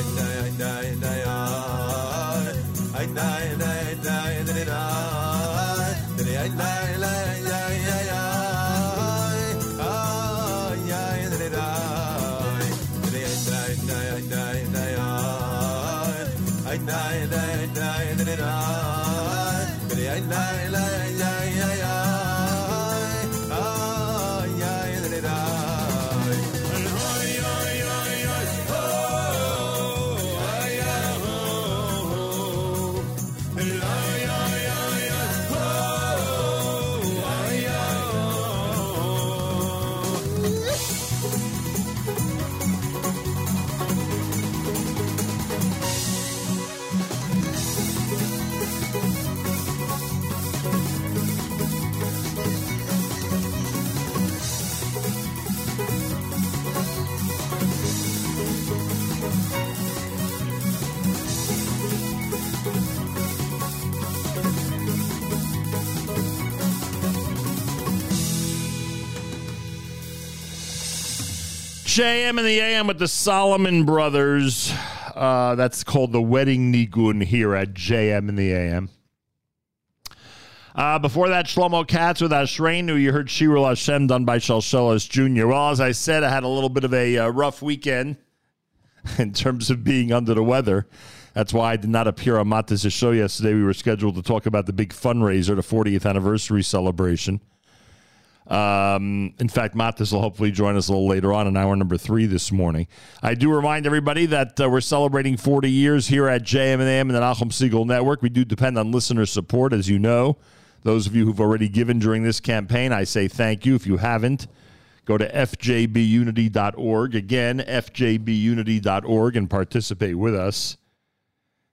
die, die, die, die. JM and the AM with the Solomon Brothers. Uh, that's called the Wedding Nigun here at JM and the AM. Uh, before that, Shlomo Katz with Ashreinu. You heard Shirul Hashem done by Shalshelis Jr. Well, as I said, I had a little bit of a uh, rough weekend (laughs) in terms of being under the weather. That's why I did not appear on Mattes' show yesterday. We were scheduled to talk about the big fundraiser, the 40th anniversary celebration. Um, in fact, Mattes will hopefully join us a little later on in hour number three this morning. I do remind everybody that uh, we're celebrating 40 years here at JM&M and the Nachum Segal Network. We do depend on listener support, as you know. Those of you who've already given during this campaign, I say thank you. If you haven't, go to fjbunity.org. Again, fjbunity.org and participate with us.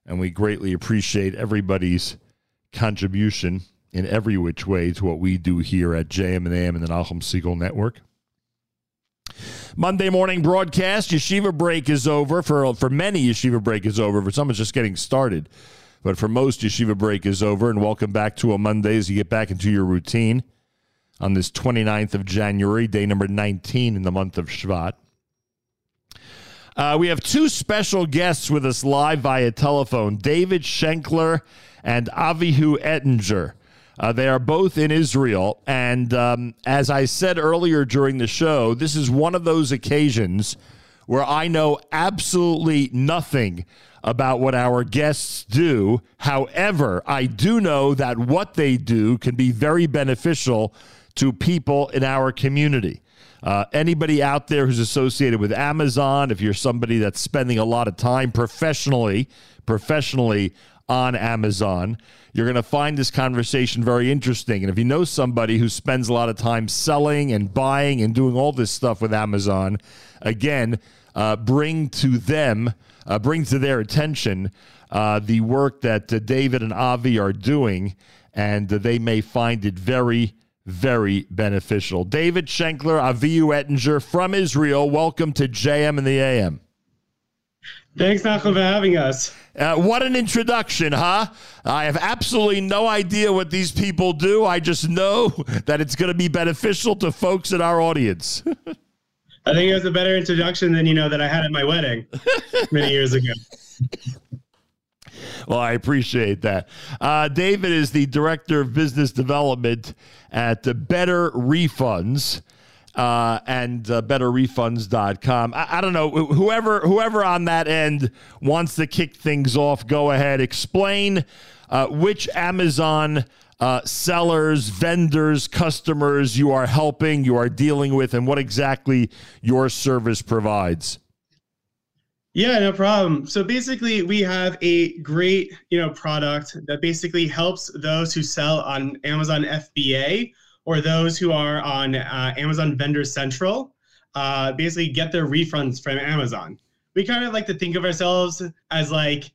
And we greatly appreciate everybody's contribution in every which way to what we do here at JM&M and the Nachum Segal Network. Monday morning broadcast. Yeshiva break is over. For, for many, Yeshiva break is over. For some, it's just getting started. But for most, Yeshiva break is over. And welcome back to a Monday as you get back into your routine on this 29th of January, day number 19 in the month of Shvat. Uh, we have two special guests with us live via telephone David Schenkler and Avihu Ettinger. Uh, they are both in Israel. And um, as I said earlier during the show, this is one of those occasions where I know absolutely nothing about what our guests do. However, I do know that what they do can be very beneficial to people in our community. Uh, anybody out there who's associated with Amazon, if you're somebody that's spending a lot of time professionally, professionally on Amazon. You're going to find this conversation very interesting. And if you know somebody who spends a lot of time selling and buying and doing all this stuff with Amazon, again, uh, bring to them, uh, bring to their attention uh, the work that uh, David and Avi are doing, and they may find it very, very beneficial. David Schenkler, Avihu Ettinger from Israel, welcome to JM and the AM. Thanks, Nachum, for having us. Uh, what an introduction, huh? I have absolutely no idea what these people do. I just know (laughs) that it's going to be beneficial to folks in our audience. (laughs) I think it was a better introduction than you know that I had at my wedding many years ago. (laughs) Well, I appreciate that. Uh, David is the director of business development at uh, Better Refunds. Uh, and uh, betterrefunds.com. I, I don't know whoever whoever on that end wants to kick things off. Go ahead, explain uh, which Amazon uh, sellers, vendors, customers you are helping, you are dealing with, and what exactly your service provides. Yeah, no problem. So basically, we have a great, you know, product that basically helps those who sell on Amazon FBA or those who are on uh, Amazon Vendor Central, uh, basically get their refunds from Amazon. We kind of like to think of ourselves as like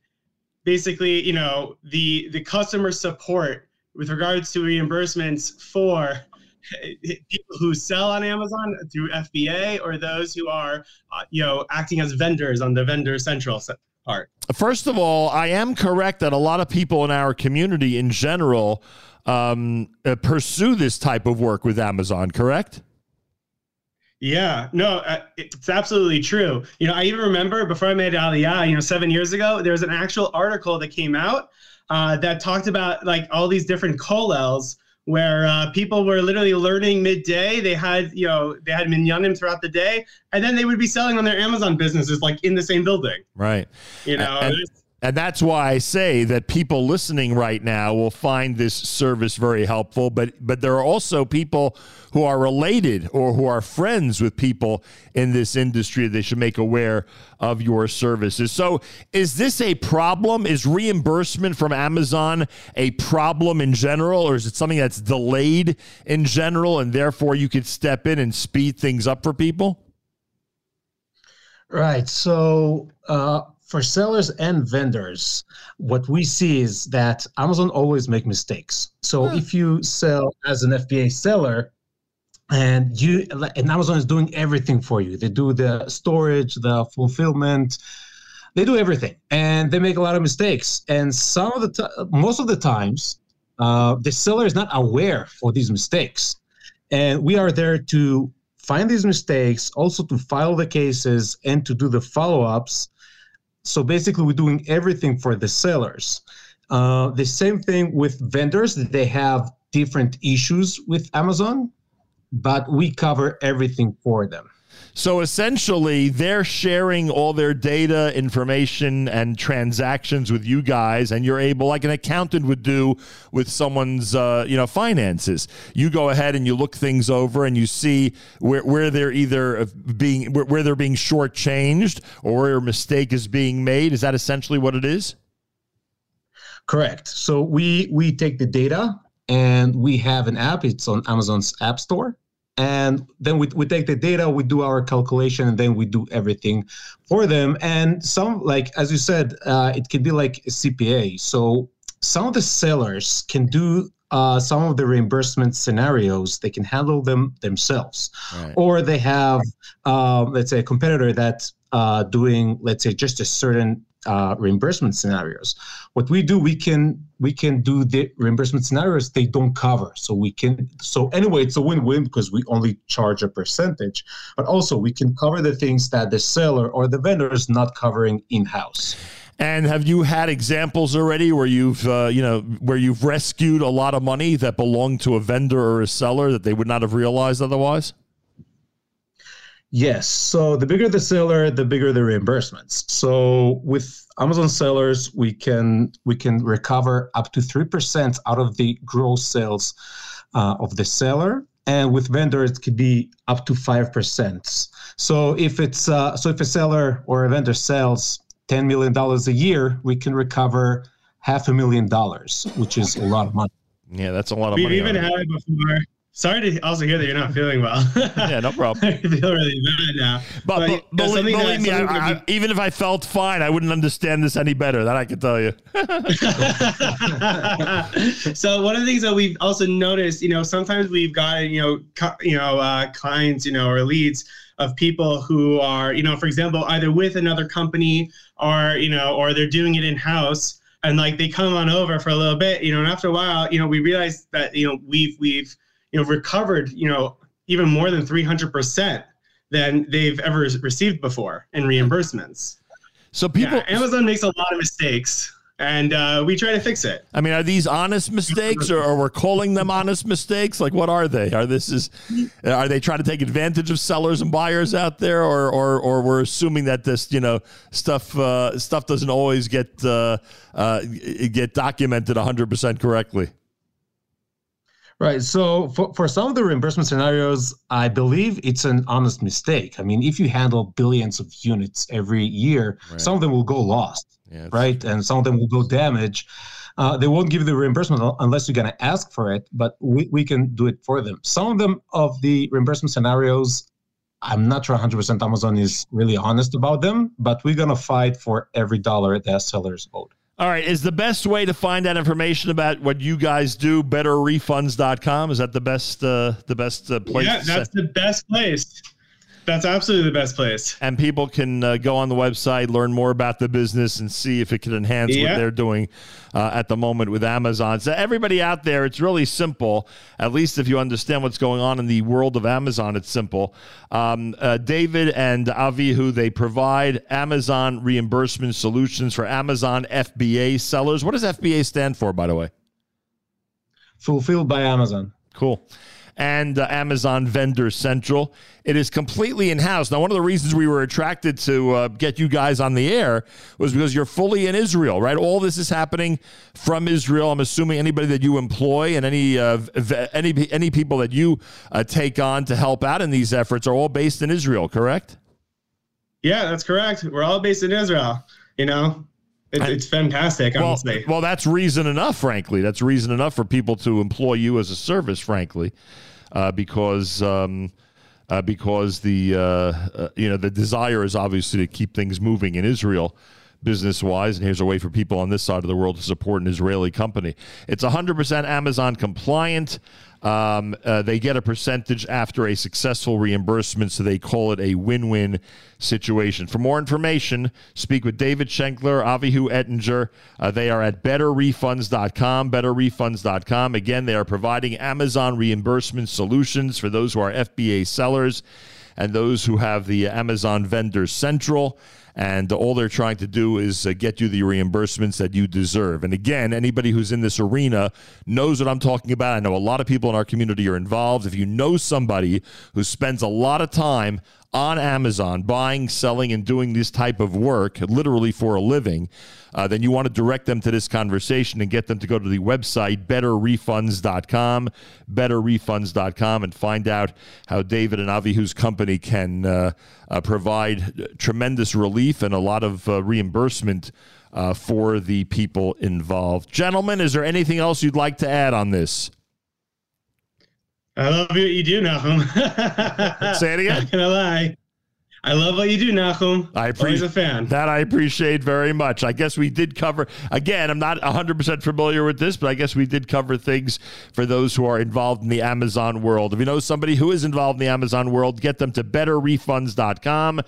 basically, you know, the the customer support with regards to reimbursements for (laughs) people who sell on Amazon through FBA or those who are, uh, you know, acting as vendors on the Vendor Central part. First of all, I am correct that a lot of people in our community in general um, uh, pursue this type of work with Amazon, correct? Yeah, no, uh, it's absolutely true. You know, I even remember before I made Aliyah, you know, seven years ago, there was an actual article that came out uh, that talked about like all these different kollels where uh, people were literally learning midday. They had, you know, they had minyanim throughout the day, and then they would be selling on their Amazon businesses like in the same building. Right. You know, and, and that's why I say that people listening right now will find this service very helpful. But but there are also people who are related or who are friends with people in this industry. They should make aware of your services. So is this a problem? Is reimbursement from Amazon a problem in general, or is it something that's delayed in general, and therefore you could step in and speed things up for people? Right. So uh, for sellers and vendors, what we see is that Amazon always make mistakes. So if you sell as an FBA seller, and you and Amazon is doing everything for you. They do the storage, the fulfillment, they do everything, and they make a lot of mistakes. And some of the t- most of the times, uh, the seller is not aware for these mistakes, and we are there to find these mistakes, also to file the cases and to do the follow ups. So basically, we're doing everything for the sellers. Uh, the same thing with vendors; they have different issues with Amazon but we cover everything for them. So essentially, they're sharing all their data, information, and transactions with you guys, and you're able, like an accountant would do with someone's, uh, you know, finances. You go ahead and you look things over, and you see where, where they're either being where, where they're being shortchanged or where a mistake is being made. Is that essentially what it is? Correct. So we we take the data and we have an app. It's on Amazon's App Store. And then we, we take the data, we do our calculation, and then we do everything for them. And some, like as you said, uh, it can be like a CPA. So some of the sellers can do uh, some of the reimbursement scenarios. They can handle them themselves, Right. or they have, uh, let's say, a competitor that's uh, doing, let's say, just a certain uh, reimbursement scenarios. What we do, we can we can do the reimbursement scenarios they don't cover. So we can so anyway, it's a win-win because we only charge a percentage, but also we can cover the things that the seller or the vendor is not covering in-house. And have you had examples already where you've, uh, you know, where you've rescued a lot of money that belonged to a vendor or a seller that they would not have realized otherwise? Yes. So the bigger the seller, the bigger the reimbursements. So with Amazon sellers, we can we can recover up to three percent out of the gross sales uh, of the seller, and with vendors it could be up to five percent. So if it's uh, so if a seller or a vendor sells ten million dollars a year, we can recover half a million dollars, which is a lot of money. Yeah, that's a lot of money. We've even had it before. Sorry to also hear that you're not feeling well. (laughs) yeah, no problem. (laughs) I feel really bad now. But, but know, believe, believe me, I, I, even if I felt fine, I wouldn't understand this any better. That I can tell you. (laughs) so one of the things that we've also noticed, you know, sometimes we've gotten, you know, cu- you know, uh, clients, you know, or leads of people who are, you know, for example, either with another company or, you know, or they're doing it in house, and like they come on over for a little bit, you know, and after a while, you know, we realize that, you know, we've we've, you know, recovered, you know, even more than three hundred percent than they've ever received before in reimbursements. So people, Amazon makes a lot of mistakes, and uh, we try to fix it. I mean, are these honest mistakes, or, or we're calling them honest mistakes? Like, what are they? Are this is are they trying to take advantage of sellers and buyers out there, or or, or we're assuming that this you know stuff uh, stuff doesn't always get uh, uh, get documented hundred percent correctly? Right. So for, for some of the reimbursement scenarios, I believe it's an honest mistake. I mean, if you handle billions of units every year, some of them will go lost, right? And some of them will go damaged. Uh, they won't give you the reimbursement unless you're going to ask for it, but we, we can do it for them. Some of them of the reimbursement scenarios, I'm not sure 100% Amazon is really honest about them, but we're going to fight for every dollar that sellers owed. All right, is the best way to find out information about what you guys do betterrefunds.com? Is that the best uh, the best uh, place? Yeah, that's the best place. That's absolutely the best place. and people can uh, go on the website, learn more about the business, and see if it can enhance what they're doing uh, at the moment with Amazon. So, everybody out there, it's really simple. At least if you understand what's going on in the world of Amazon, it's simple. Um, uh, David and Avihu, they provide Amazon reimbursement solutions for Amazon FBA sellers. What does FBA stand for, by the way? Fulfilled by Amazon. Cool. And uh, Amazon Vendor Central. It is completely in house. Now, one of the reasons we were attracted to uh, get you guys on the air was because you're fully in Israel, right? All this is happening from Israel. I'm assuming anybody that you employ and any uh, any any people that you uh, take on to help out in these efforts are all based in Israel, correct? Yeah, that's correct. We're all based in Israel. You know, it, it's fantastic. Well, Honestly, well, that's reason enough, frankly. That's reason enough for people to employ you as a service, frankly, uh, because um, uh, because the uh, uh, you know the desire is obviously to keep things moving in Israel. Business wise, and here's a way for people on this side of the world to support an Israeli company. It's 100% Amazon compliant. Um, uh, they get a percentage after a successful reimbursement, so they call it a win win situation. For more information, speak with David Schenkler, Avihu Ettinger. Uh, they are at betterrefunds.com. Betterrefunds.com. Again, they are providing Amazon reimbursement solutions for those who are FBA sellers and those who have the Amazon Vendor Central. And all they're trying to do is uh, get you the reimbursements that you deserve. And again, anybody who's in this arena knows what I'm talking about. I know a lot of people in our community are involved. If you know somebody who spends a lot of time on Amazon buying, selling, and doing this type of work, literally for a living, uh, then you want to direct them to this conversation and get them to go to the website betterrefunds.com, betterrefunds.com, and find out how David and Avihu's company can uh, uh, provide tremendous relief and a lot of uh, reimbursement uh, for the people involved. Gentlemen, is there anything else you'd like to add on this? I love what you do, Nachum. (laughs) Say it again. Not gonna lie. I love what you do, Nachum. I appreciate a fan. that. I appreciate very much. I guess we did cover again. I'm not 100 percent familiar with this, but I guess we did cover things for those who are involved in the Amazon world. If you know somebody who is involved in the Amazon world, get them to betterrefunds.com.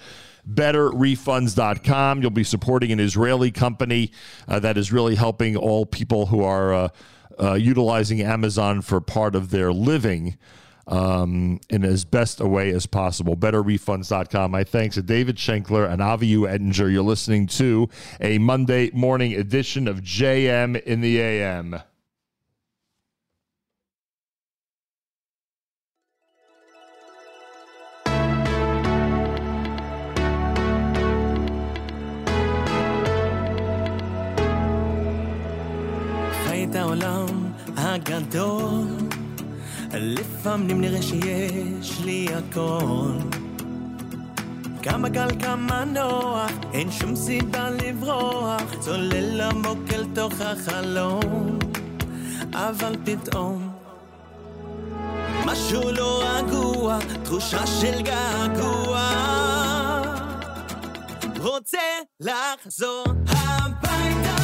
Betterrefunds.com. You'll be supporting an Israeli company uh, that is really helping all people who are uh, uh, utilizing Amazon for part of their living um, in as best a way as possible. BetterRefunds.com. My thanks to David Schenkler and Avihu Ettinger. You're listening to a Monday morning edition of JM in the AM. הגדול, לפעמים נראה שיש לי הכל. כמה קל כמה נוח, אין שום סיבה לברוח, צולל עמוק אל תוך החלום, אבל פתאום משהו לא רגוע, תחושה של געגוע, רוצה לחזור הביתה,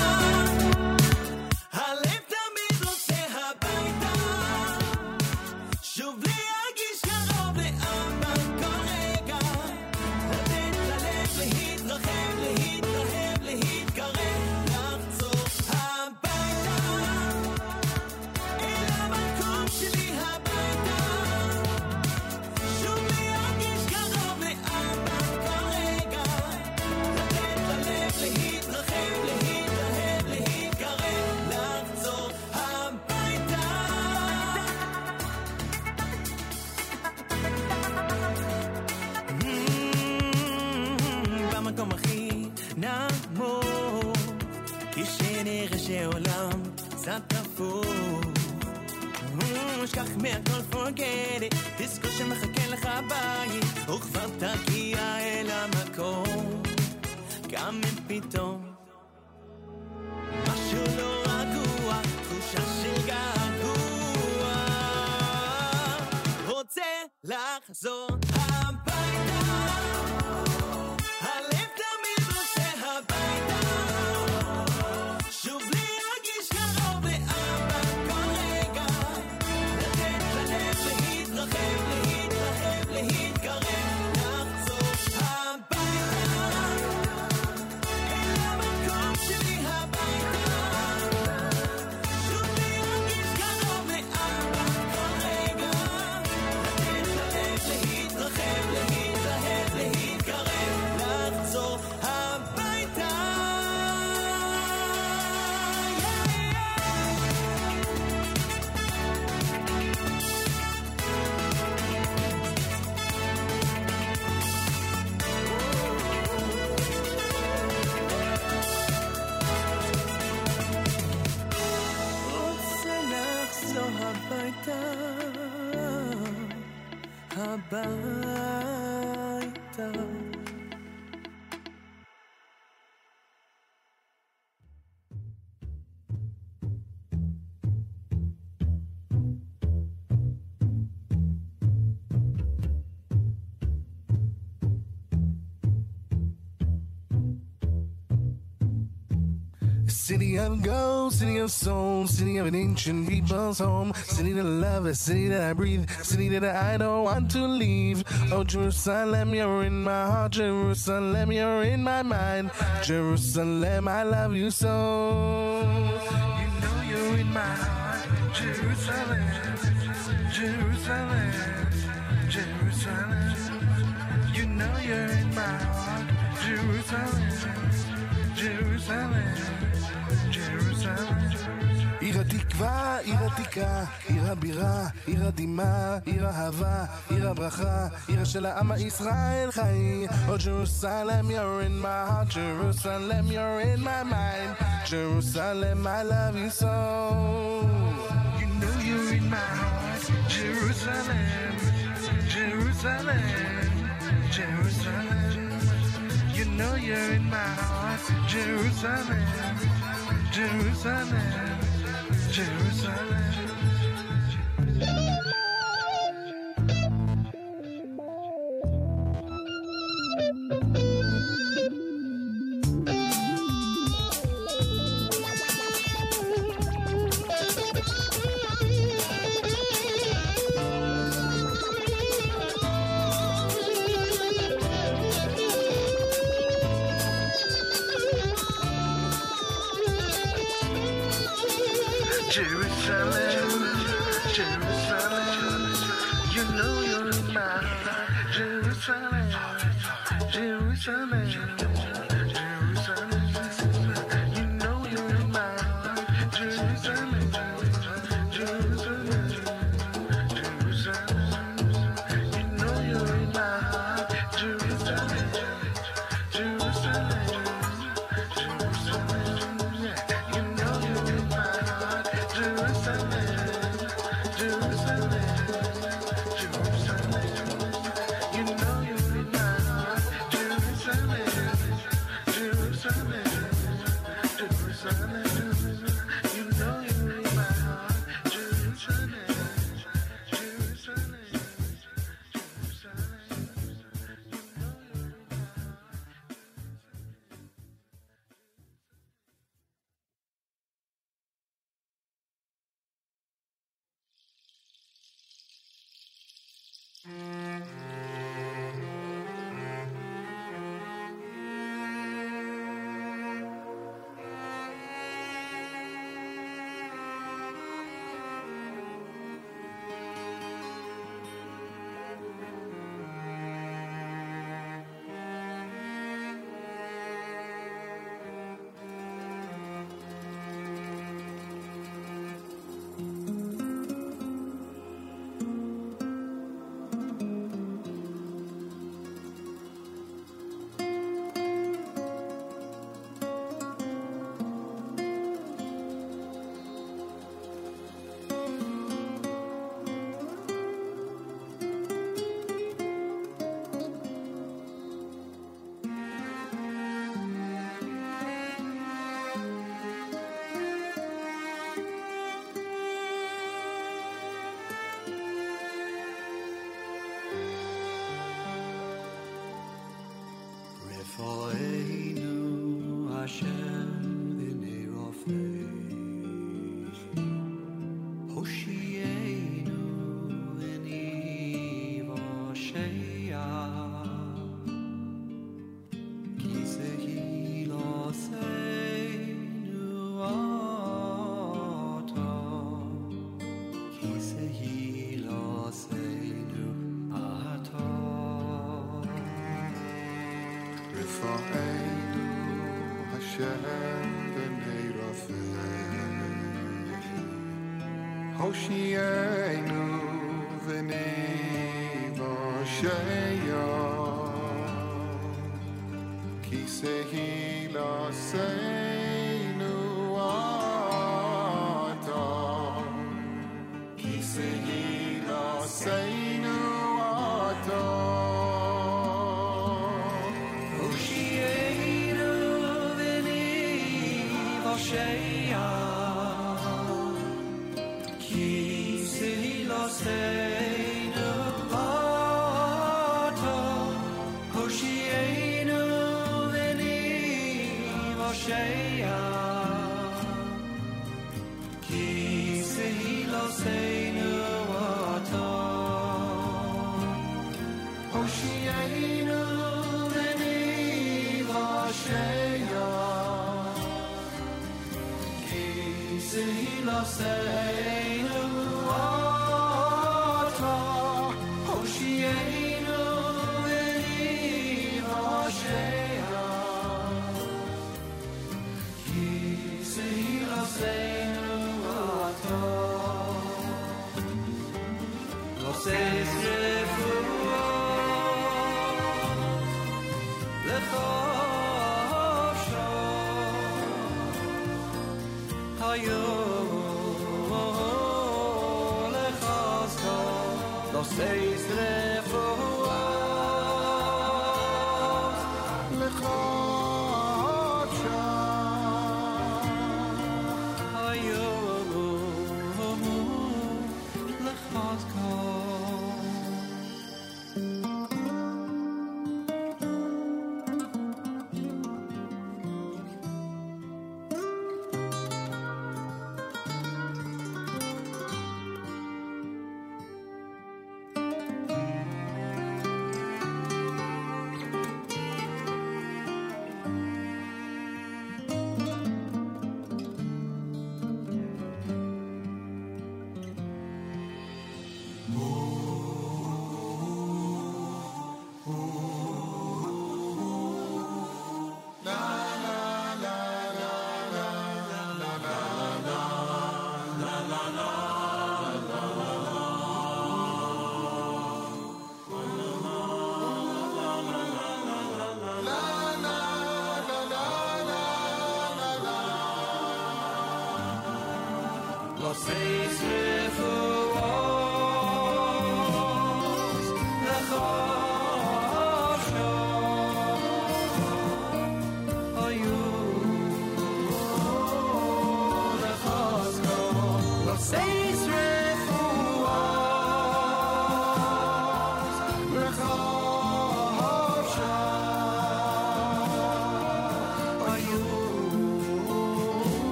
הפוך. אשכח מהכל, forget it, תזכור שמחכה לך בית, וכבר תגיע אל המקום, גם אם פתאום משהו לא רגוע, תחושה של געגוע, רוצה לחזור about City of gold, city of soul, city of an ancient people's home, city that I love, a city that I breathe, city that I don't want to leave. Oh, Jerusalem, you're in my heart, Jerusalem, you're in my mind, Jerusalem, I love you so. You know you're in my heart, Jerusalem, Jerusalem, Jerusalem. You know you're in my heart, Jerusalem, Jerusalem. Jerusalem. עיר התקווה, עיר עתיקה, עיר הבירה, עיר הדמעה, עיר האהבה, עיר הברכה, עיר של העם הישראל חי. Oh Jerusalem, you're in my heart, Jerusalem, you're in my mind. Jerusalem, I love you so. You know you're in my heart, Jerusalem, Jerusalem, Jerusalem. You know you're in my heart, Jerusalem, Jerusalem, Jerusalem. Jerusalem,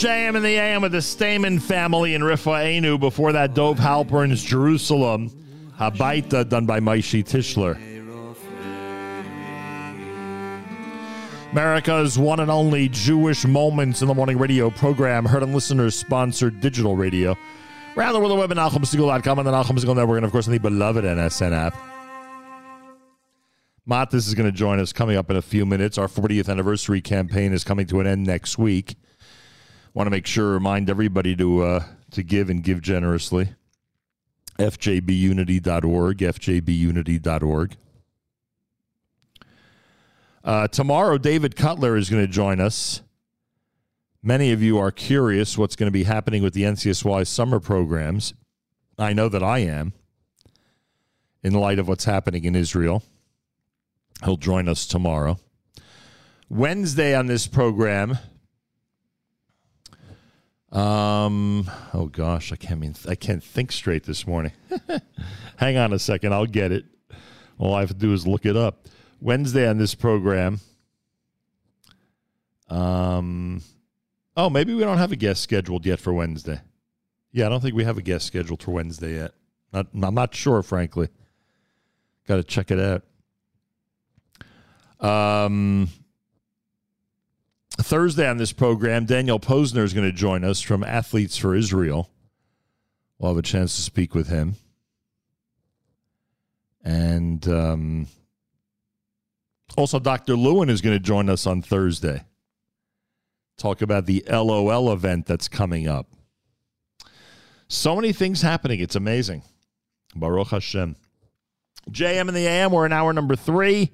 JM in the AM with the Stamen family in Rifaenu. Before that, Dove Halpern's Jerusalem. Habaita, done by Maishi Tischler. America's one and only Jewish Moments in the Morning radio program, heard on listeners sponsored digital radio. Around the world, the web at NachumSegal.com and the Nachum Segal Network, and of course, on the beloved NSN app. Mattes is going to join us coming up in a few minutes. Our 40th anniversary campaign is coming to an end next week. Want to make sure remind everybody to uh, to give and give generously. FJBUnity.org, FJBUnity.org. Uh, tomorrow, David Cutler is going to join us. Many of you are curious what's going to be happening with the NCSY summer programs. I know that I am, in light of what's happening in Israel. He'll join us tomorrow. Wednesday on this program. Um. Oh gosh, I can't mean I can't think straight this morning. (laughs) Hang on a second, I'll get it. All I have to do is look it up. Wednesday on this program. Um, oh, maybe we don't have a guest scheduled yet for Wednesday. Yeah, I don't think we have a guest scheduled for Wednesday yet. Not, I'm not sure, frankly. Got to check it out. Um, Thursday on this program, Daniel Posner is going to join us from Athletes for Israel. We'll have a chance to speak with him. And um, also, Dr. Lewin is going to join us on Thursday. Talk about the LOL event that's coming up. So many things happening. It's amazing. Baruch Hashem. JM in the AM, we're in hour number three.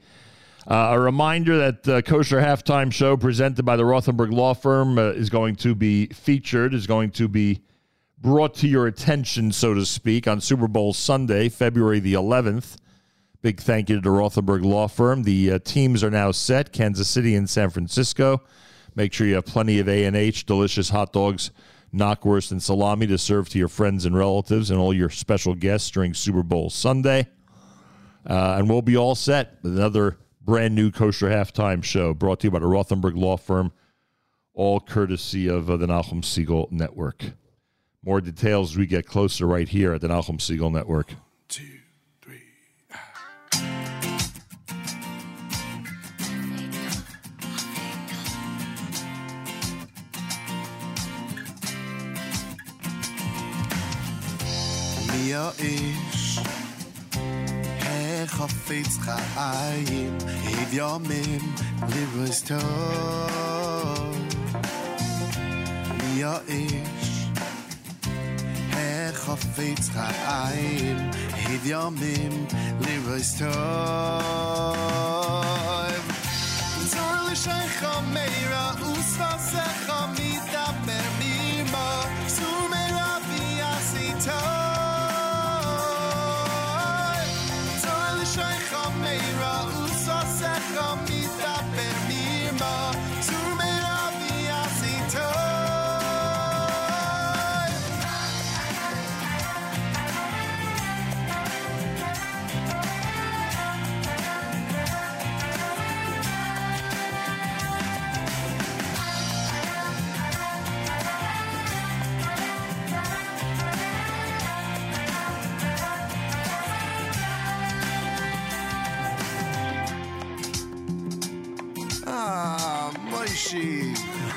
Uh, a reminder that the Kosher Halftime Show presented by the Rothenberg Law Firm uh, is going to be featured, is going to be brought to your attention, so to speak, on Super Bowl Sunday, February the 11th. Big thank you to the Rothenberg Law Firm. The uh, teams are now set, Kansas City and San Francisco. Make sure you have plenty of A&H, delicious hot dogs, knockwurst, and salami to serve to your friends and relatives and all your special guests during Super Bowl Sunday. Uh, and we'll be all set with another brand new kosher halftime show brought to you by the Rothenberg Law Firm, all courtesy of uh, the Nachum Segal Network. More details as we get closer right here at the Nachum Segal Network. Two, Mir החפץ חיים אביומים לרוס טוב מי האיש החפץ חיים אביומים לרוס טוב צור לשייך מירה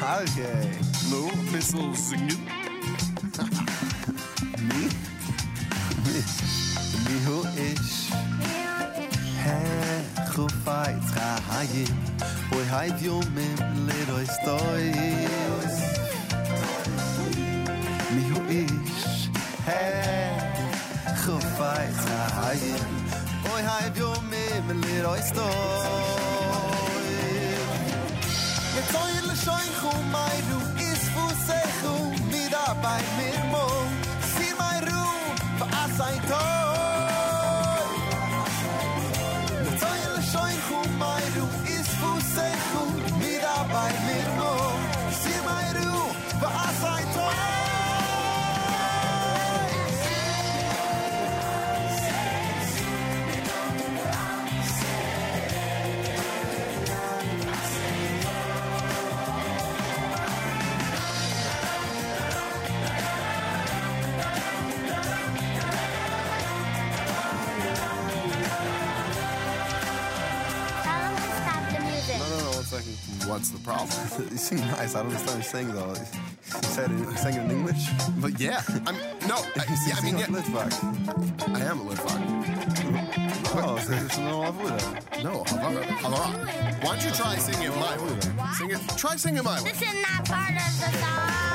Okay. Nu, bissl singen. Mi? Mi? Mi hu ish? Hey, chufay tcha hayi. Oy hayt yom im lir oy stoy. Mi hu ish? Hey, chufay tcha hayi. Oy hayt yom im lir oy stoy. Mit toile shoy khum mayru is fu sekhu mit dabei mit What's the problem? you sing nice. I don't understand what you're saying, though. You said it, you sang it in English? But yeah. I'm, no, (laughs) I, yeah, I mean, yeah. Litvak. I am a Litvak. Oh, so it's no Havura. No, Havara. Havara. Why don't you try singing it my way? Sing it. Try singing my way. This is not part of the song.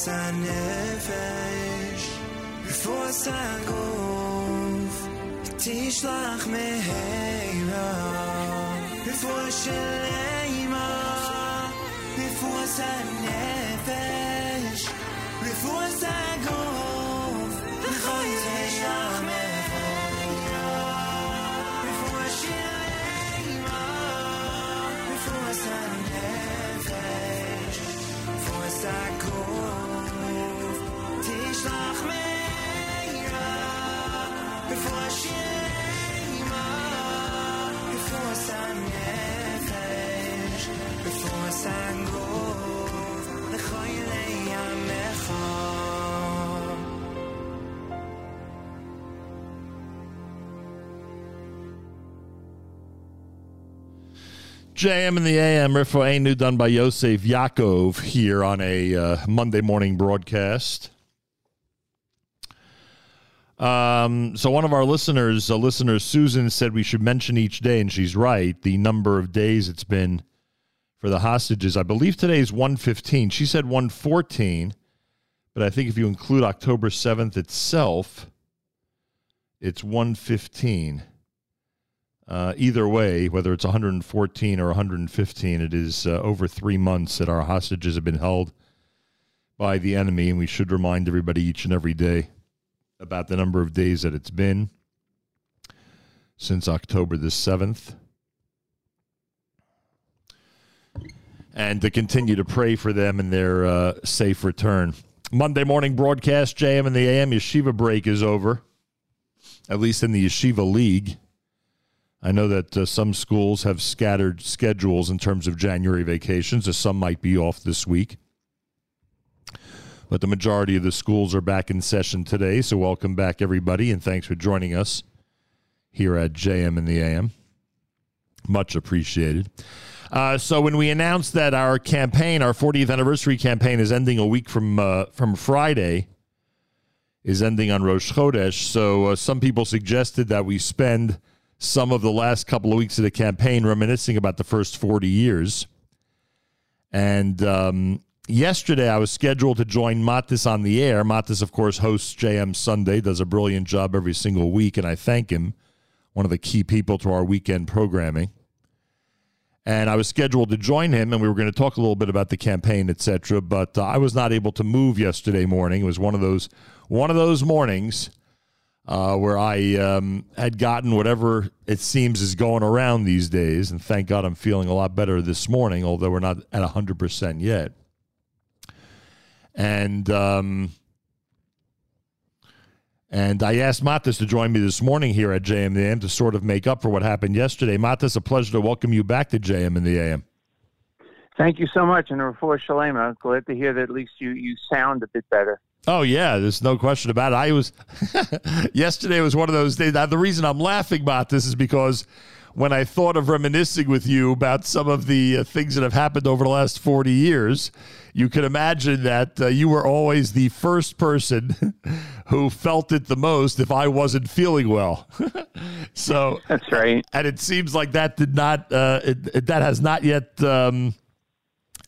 sa nefesh Before sa gof Tishlach the Before JM in the AM, Rifo Ainu, done by Yosef Yaakov here on a uh, Monday morning broadcast. Um, so one of our listeners, a listener Susan, said we should mention each day, and she's right. The number of days it's been for the hostages. I believe today is one fifteen. She said one fourteen, but I think if you include October seventh itself, it's one fifteen. Uh, either way, whether it's 114 or 115, it is uh, over three months that our hostages have been held by the enemy, and we should remind everybody each and every day about the number of days that it's been since October the 7th. And to continue to pray for them and their uh, safe return. Monday morning broadcast, JM and the AM Yeshiva break is over, at least in the Yeshiva League. I know that uh, some schools have scattered schedules in terms of January vacations, as some might be off this week. But the majority of the schools are back in session today, so welcome back, everybody, and thanks for joining us here at JM and the AM. Much appreciated. Uh, so when we announced that our campaign, our 40th anniversary campaign, is ending a week from uh, from Friday, is ending on Rosh Chodesh. So uh, some people suggested that we spend some of the last couple of weeks of the campaign reminiscing about the first 40 years. And um, yesterday I was scheduled to join Mattes on the air. Mattes, of course, hosts JM Sunday, does a brilliant job every single week, and I thank him, one of the key people to our weekend programming. And I was scheduled to join him, and we were going to talk a little bit about the campaign, etc. But uh, I was not able to move yesterday morning. It was one of those one of those mornings uh, where I um, had gotten whatever it seems is going around these days, and thank God I'm feeling a lot better this morning, although we're not at hundred percent yet. And um, and I asked Mattes to join me this morning here at JM the AM to sort of make up for what happened yesterday. Mattes, a pleasure to welcome you back to JM in the AM. Thank you so much, and Refuah Shalema. Glad to hear that at least you, you sound a bit better. Oh yeah, there's no question about it. I was (laughs) yesterday was one of those days. Now, the reason I'm laughing about this is because when I thought of reminiscing with you about some of the uh, things that have happened over the last 40 years, you can imagine that uh, you were always the first person (laughs) who felt it the most if I wasn't feeling well. (laughs) so that's right. And it seems like that did not, uh, it, it- that has not yet. Um,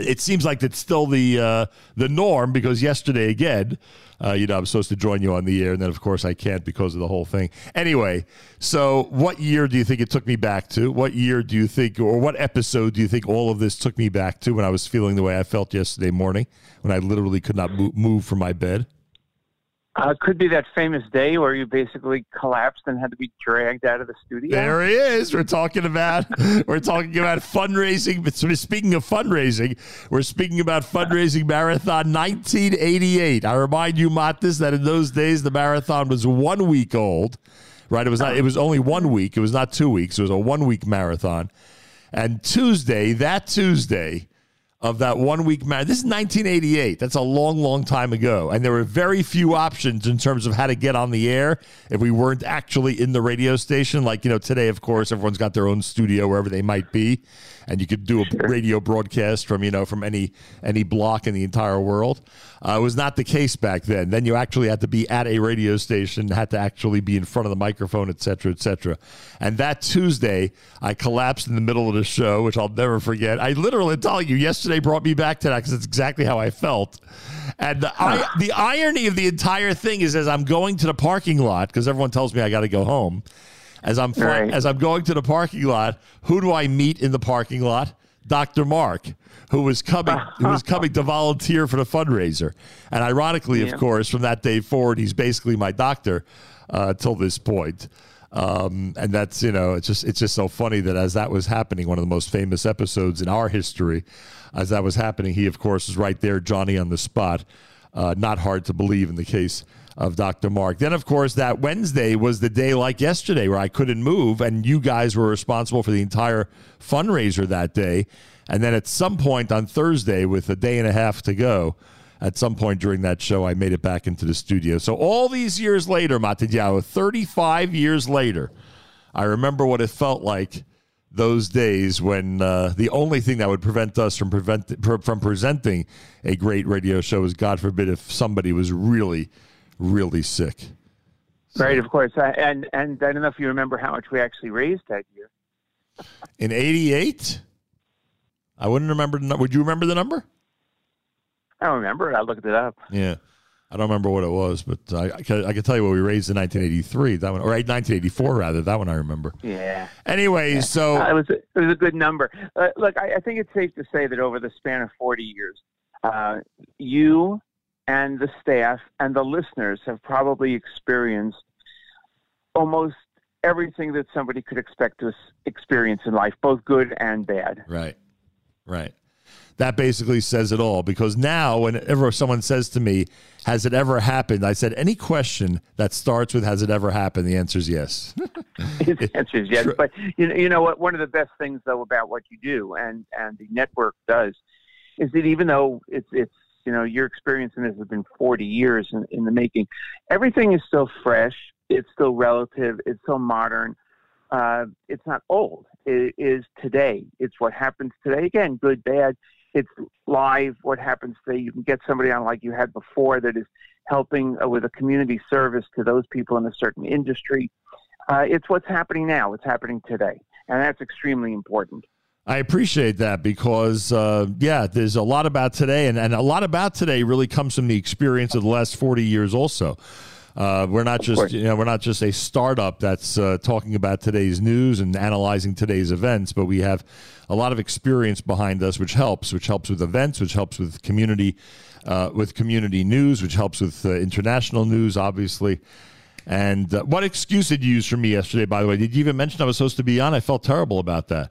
it seems like it's still the uh, the norm because yesterday again, uh, you know, I'm supposed to join you on the air, and then of course I can't because of the whole thing. Anyway, so what year do you think it took me back to? What year do you think, or what episode do you think all of this took me back to when I was feeling the way I felt yesterday morning, when I literally could not move from my bed? Uh, could be that famous day where you basically collapsed and had to be dragged out of the studio. There he is. We're talking about (laughs) we're talking about fundraising. Speaking of fundraising, we're speaking about fundraising marathon 1988. I remind you, Mattes, that in those days the marathon was one week old. Right? It was not. It was only one week. It was not two weeks. It was a one week marathon. And Tuesday, that Tuesday of that one week marathon. This is 1988. That's a long, long time ago. And there were very few options in terms of how to get on the air if we weren't actually in the radio station. Like, you know, today, of course, everyone's got their own studio wherever they might be. And you could do a radio broadcast from, you know, from any any block in the entire world. Uh, it was not the case back then. Then you actually had to be at a radio station, had to actually be in front of the microphone, et cetera, et cetera. And that Tuesday, I collapsed in the middle of the show, which I'll never forget. I literally tell you, yesterday brought me back to that because it's exactly how I felt. And the, I, the irony of the entire thing is, as I'm going to the parking lot, because everyone tells me I got to go home. As I'm fly- Right. as I'm going to the parking lot, who do I meet in the parking lot? Dr. Mark, who was coming who was (laughs) coming to volunteer for the fundraiser. And ironically, Yeah. of course, from that day forward, he's basically my doctor uh, till this point. Um, and that's you know it's just it's just so funny that as that was happening, one of the most famous episodes in our history, as that was happening, he of course was right there, Johnny on the spot. Uh, not hard to believe in the case of Dr. Mark. Then, of course, that Wednesday was the day like yesterday where I couldn't move, and you guys were responsible for the entire fundraiser that day. And then at some point on Thursday, with a day and a half to go, at some point during that show, I made it back into the studio. So all these years later, Matidjao, 35 years later, I remember what it felt like those days when uh, the only thing that would prevent us from prevent pr- from presenting a great radio show is, God forbid, if somebody was really, really sick. Right, of course. I, and and I don't know if you remember how much we actually raised that year. In '88, I wouldn't remember. Would you remember the number? I don't remember it. I looked it up. Yeah. I don't remember what it was, but I, I, can, I can tell you what we raised in 1983. That one, or 1984 rather. That one I remember. Yeah. Anyway, so Uh, it was a, it was a good number. Uh, look, I, I think it's safe to say that over the span of 40 years, uh, you and the staff and the listeners have probably experienced almost everything that somebody could expect to experience in life, both good and bad. Right. Right. That basically says it all because now, whenever someone says to me, Has it ever happened? I said, Any question that starts with Has it ever happened? The answer is yes. (laughs) His answer is yes. But you know, you know what? One of the best things though about what you do and and the network does is that even though it's it's you know your experience in this has been 40 years in, in the making, everything is still fresh. It's still relative. It's still modern. Uh, it's not old. It is today. It's what happens today. Again, good, bad. It's live. What happens today? You can get somebody on like you had before that is helping uh, with a community service to those people in a certain industry. Uh, it's what's happening now. It's happening today, and that's extremely important. I appreciate that because, uh, yeah, there's a lot about today, and, and a lot about today really comes from the experience of the last 40 years also. Uh, we're not just you know we're not just a startup that's uh, talking about today's news and analyzing today's events, but we have a lot of experience behind us, which helps, which helps with events, which helps with community, uh, with community news, which helps with uh, international news, obviously. And uh, what excuse did you use for me yesterday? By the way, did you even mention I was supposed to be on? I felt terrible about that.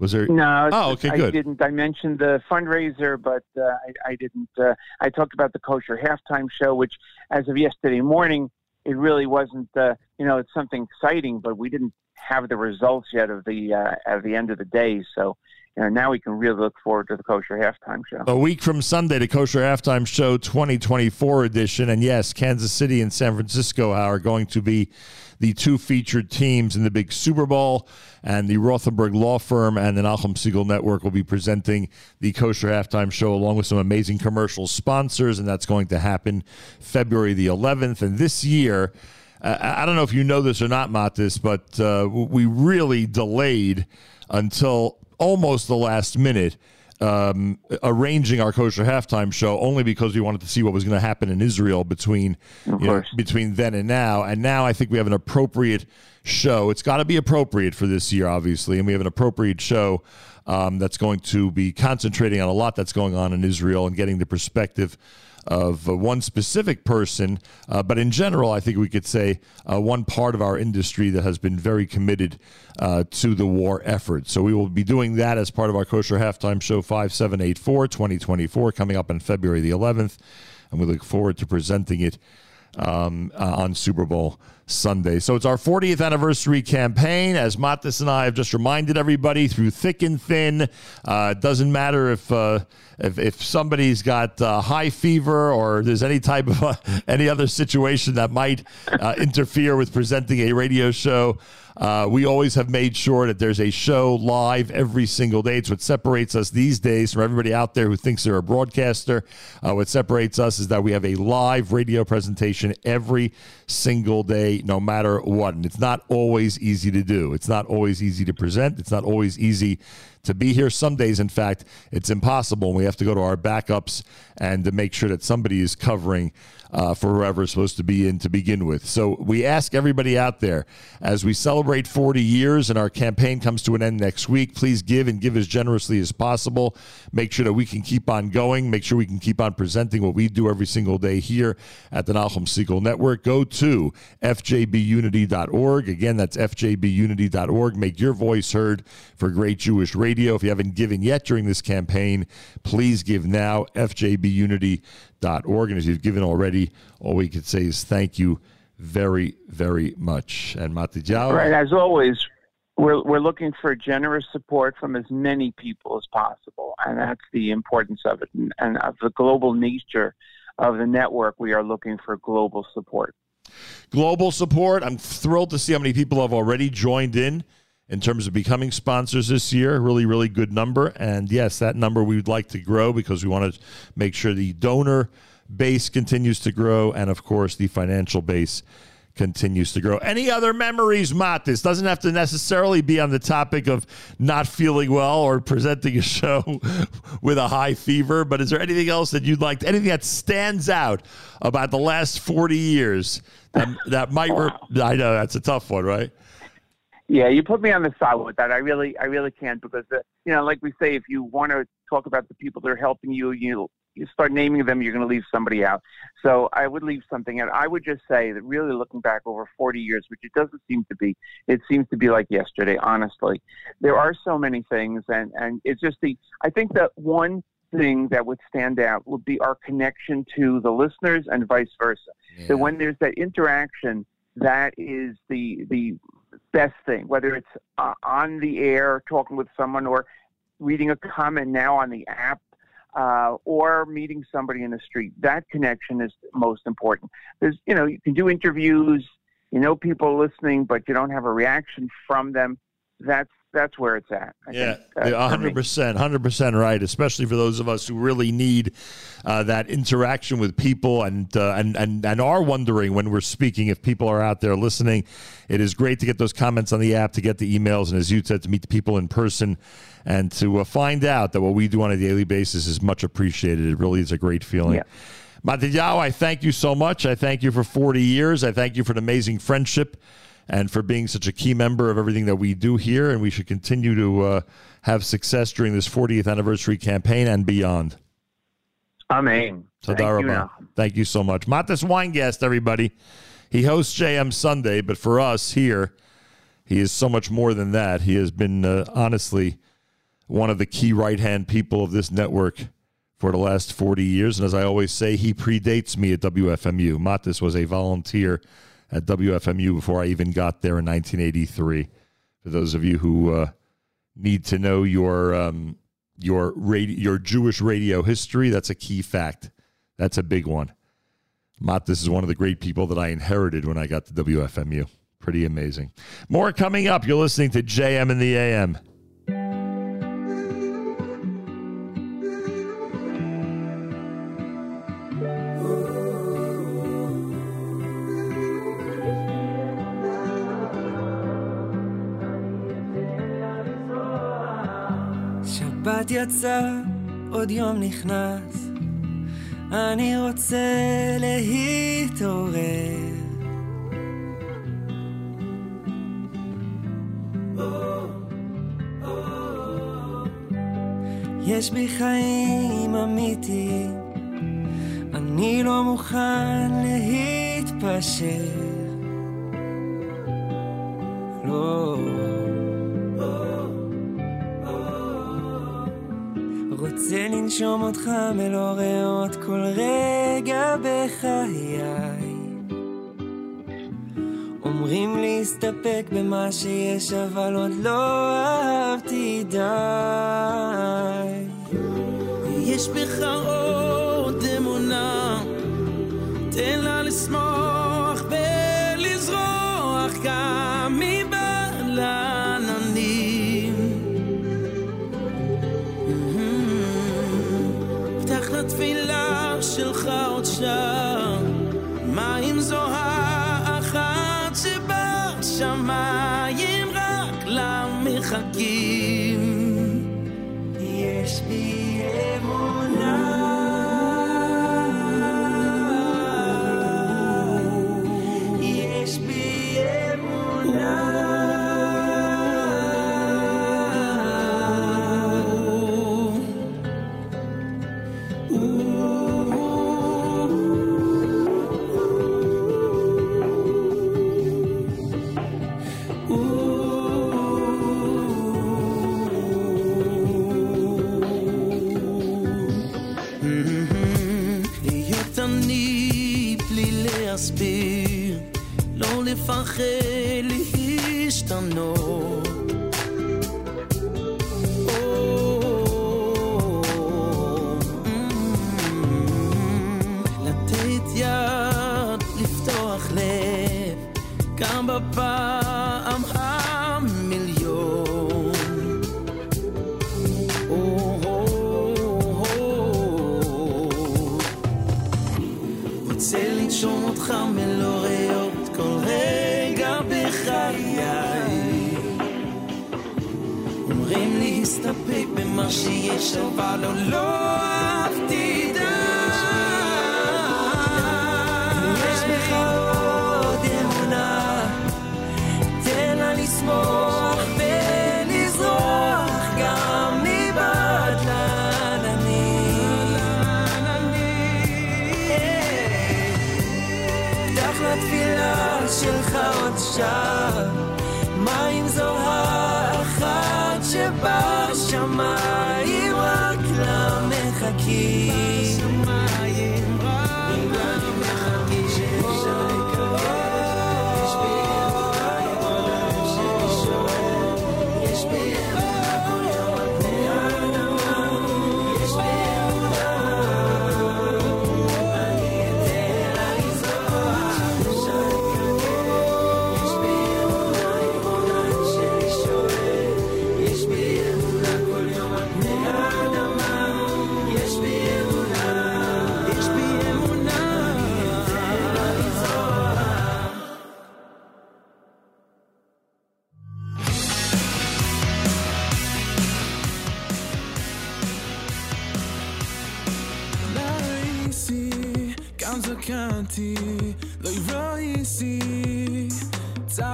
Was there? No. Oh, okay, I didn't. I mentioned the fundraiser, but uh, I, I didn't. Uh, I talked about the kosher halftime show, which, as of yesterday morning, it really wasn't. Uh, you know, it's something exciting, but we didn't have the results yet of the uh, at the end of the day. So, you know, now we can really look forward to the kosher halftime show. A week from Sunday, the Kosher Halftime Show 2024 edition. And yes, Kansas City and San Francisco are going to be the two featured teams in the big Super Bowl. And the Rothenberg Law Firm and the Nachum Segal Network will be presenting the Kosher Halftime Show along with some amazing commercial sponsors. And that's going to happen February the 11th. And this year, I don't know if you know this or not, Mattes, but uh, we really delayed until almost the last minute um, arranging our kosher halftime show only because we wanted to see what was going to happen in Israel between you know, between then and now. And now I think we have an appropriate show. It's got to be appropriate for this year, obviously, and we have an appropriate show um, that's going to be concentrating on a lot that's going on in Israel and getting the perspective of uh, one specific person, uh, but in general, I think we could say uh, one part of our industry that has been very committed uh, to the war effort. So we will be doing that as part of our kosher halftime show 5784 2024 coming up on February the 11th, and we look forward to presenting it um, uh, on Super Bowl Sunday. So it's our 40th anniversary campaign. As Mattes and I have just reminded everybody through thick and thin, uh, it doesn't matter if, uh, if if somebody's got uh, high fever or there's any type of (laughs) any other situation that might uh, interfere with presenting a radio show. Uh, we always have made sure that there's a show live every single day. It's what separates us these days from everybody out there who thinks they're a broadcaster. Uh, what separates us is that we have a live radio presentation every single day, no matter what. And it's not always easy to do. It's not always easy to present. It's not always easy to be here. Some days, in fact, it's impossible. And we have to go to our backups and to make sure that somebody is covering uh, for whoever is supposed to be in to begin with. So we ask everybody out there as we celebrate 40 years and our campaign comes to an end next week, please give and give as generously as possible. Make sure that we can keep on going. Make sure we can keep on presenting what we do every single day here at the Nachum Segal Network. Go to fjbunity.org. Again, that's fjbunity.org. Make your voice heard for great Jewish radio. If you haven't given yet during this campaign, please give now. fjbunity.org. And if you've given already, all we can say is thank you very, very much. And Matijao. Right, as always, we're we're looking for generous support from as many people as possible, and that's the importance of it, and, and of the global nature of the network. We are looking for global support. global support. I'm thrilled to see how many people have already joined in in terms of becoming sponsors this year. Really, really good number. And yes, that number we would like to grow because we want to make sure the donor base continues to grow and, of course, the financial base continues to grow. Any other memories, Matt? This doesn't have to necessarily be on the topic of not feeling well or presenting a show (laughs) with a high fever, but is there anything else that you'd like, anything that stands out about the last 40 years that, that might, re- I know that's a tough one, right? Yeah, you put me on the spot with that. I really, I really can't because the, you know, like we say, if you want to talk about the people that are helping you, you you start naming them, you're going to leave somebody out. So I would leave something out. I would just say that really looking back over 40 years, which it doesn't seem to be, it seems to be like yesterday. Honestly, there are so many things, and and it's just the. I think that one thing that would stand out would be our connection to the listeners and vice versa. That when there's that interaction, that is the the best thing, whether it's uh, on the air talking with someone or reading a comment now on the app uh, or meeting somebody in the street. That connection is most important. There's, you know, you can do interviews, you know, people listening, but you don't have a reaction from them. That's that's where it's at. I Yeah, uh, hundred percent, hundred percent right. Especially for those of us who really need uh, that interaction with people, and uh, and and and are wondering when we're speaking if people are out there listening. It is great to get those comments on the app, to get the emails, and as you said, to meet the people in person, and to uh, find out that what we do on a daily basis is much appreciated. It really is a great feeling. Yeah. I thank you so much. I thank you for 40 years. I thank you for an amazing friendship and for being such a key member of everything that we do here. And we should continue to uh, have success during this 40th anniversary campaign and beyond. Amen. Thank Thank you, you, Thank you so much. Mattes Weingast, everybody. He hosts JM Sunday, but for us here, he is so much more than that. He has been, uh, honestly, one of the key right hand people of this network for the last 40 years. And as I always say, he predates me at WFMU. Mattes was a volunteer at WFMU before I even got there in 1983. For those of you who uh, need to know your um, your radio, your Jewish radio history, that's a key fact. That's a big one. Mattes is one of the great people that I inherited when I got to WFMU. Pretty amazing. More coming up. You're listening to JM in the AM. שבת יצא, עוד יום נכנס, אני רוצה להתעורר. יש בי חיים אמיתיים, אני לא מוכן להתפשר. לא. רוצה לנשום אותך מלא ריאות כל רגע בחיי. אומרים להסתפק במה שיש, אבל עוד לא אהבתי די. יש בך עוד אמונה, תן לה לשמוח ולזרוח גם מבעד לתפילה שלך עוד שם, מה אם זו האחת שבשמיים רק לה מחכים? יש בי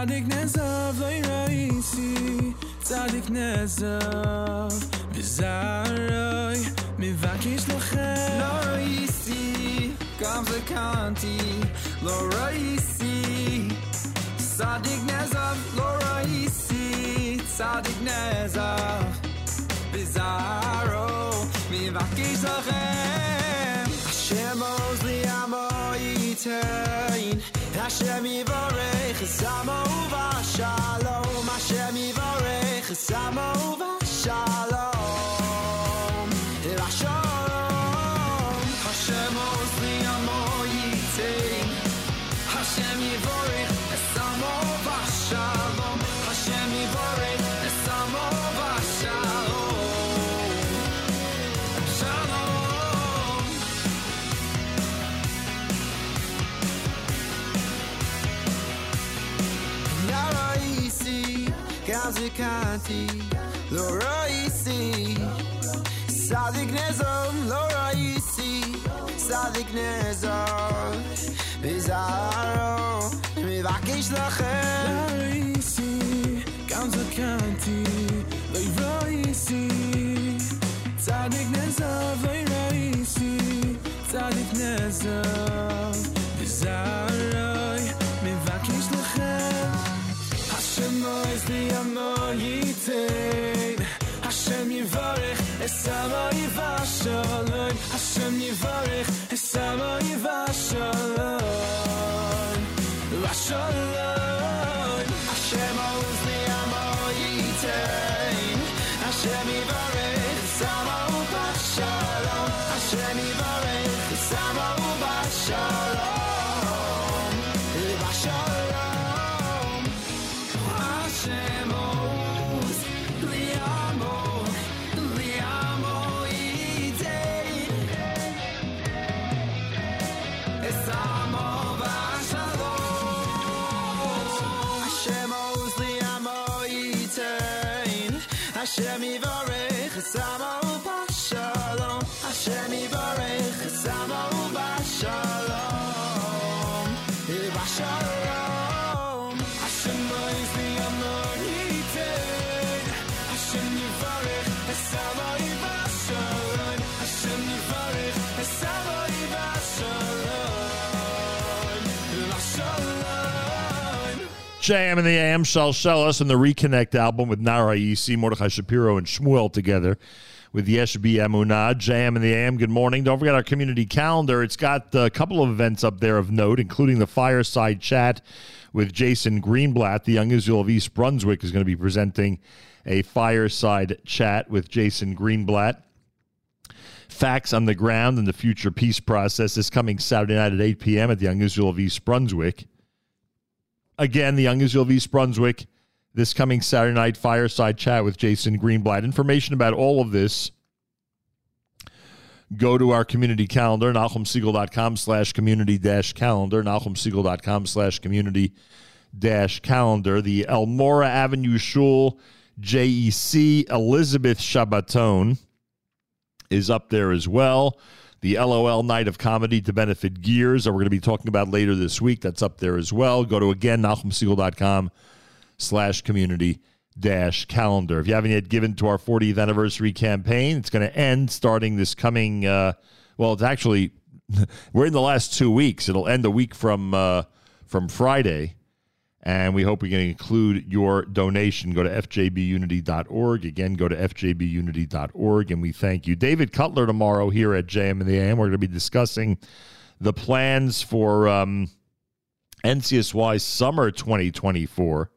צדיק נעזב, לא ראיתי, צדיק נעזב, בזרוי, מבקש לכם. לא ראיתי, גם זקנתי, לא ראיתי, צדיק נעזב, לא ראיתי, צדיק נעזב, בזרוי, מבקש לכם. השם עוז לי עמו ייתן, Hashem Yivarech, Chesama Uva Shalom. Hashem Yivarech, Chesama Uva Shalom. Mazzucati, lo Roisi. sadik dignezom, lo Roisi. sadik dignezom, bizarro, mi vakish lachem. Lo Roisi, Mazzucati, lo Roisi. sadik dignezom, lo Roisi. sadik dignezom. Svi Hashem yivarech Es vashalom Hashem yivarech Es vashalom Vashalom JM and the AM shall shell us in the Reconnect album with Nara Isi, Mordechai Shapiro, and Shmuel together with Yesh B. Emunah. JM and the AM, good morning. Don't forget our community calendar. It's got a couple of events up there of note, including the fireside chat with Jason Greenblatt. The Young Israel of East Brunswick is going to be presenting a fireside chat with Jason Greenblatt. Facts on the Ground and the Future Peace Process is coming Saturday night at 8 p.m. at the Young Israel of East Brunswick. Again, the Young Israel of East Brunswick this coming Saturday night fireside chat with Jason Greenblatt. Information about all of this, go to our community calendar, NachumSegal.com slash community dash calendar, NachumSegal.com slash community dash calendar. The Elmora Avenue Shul JEC Elizabeth Shabbaton is up there as well. The LOL Night of Comedy to benefit Gears that we're going to be talking about later this week. That's up there as well. Go to again, NachumSegal.com slash community dash calendar. If you haven't yet given to our 40th anniversary campaign, it's going to end starting this coming, uh, well, it's actually, (laughs) we're in the last two weeks. It'll end a week from, uh, from Friday. And we hope we can include your donation. Go to fjbunity.org. Again, go to fjbunity.org. And we thank you. David Cutler tomorrow here at JM and the AM. We're going to be discussing the plans for um, NCSY Summer 2024.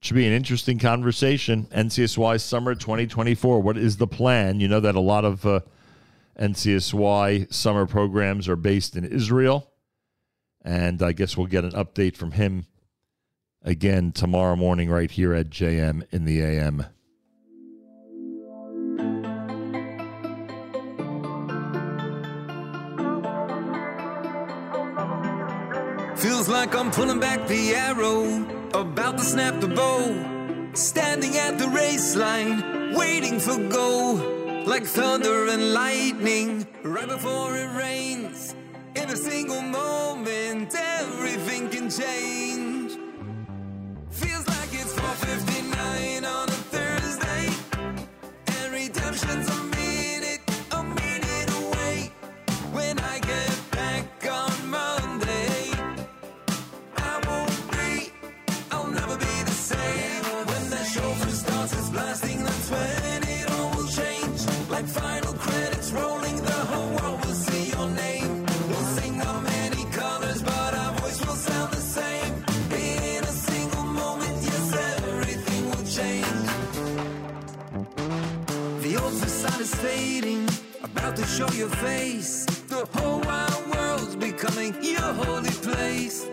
Should be an interesting conversation. NCSY Summer 2024. What is the plan? You know that a lot of uh, NCSY summer programs are based in Israel. And I guess we'll get an update from him again tomorrow morning right here at JM in the AM. Feels like I'm pulling back the arrow, about to snap the bow. Standing at the race line, waiting for go. Like thunder and lightning, right before it rains. In a single moment, everything can change. Feels like it's 459 on show your face. The whole wide world's becoming your holy place.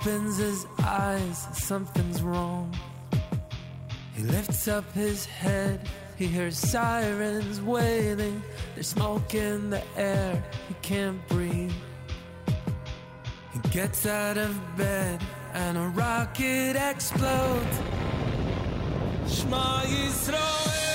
opens his eyes, something's wrong. He lifts up his head, he hears sirens wailing. There's smoke in the air, he can't breathe. He gets out of bed, and a rocket explodes. Shema Yisrael.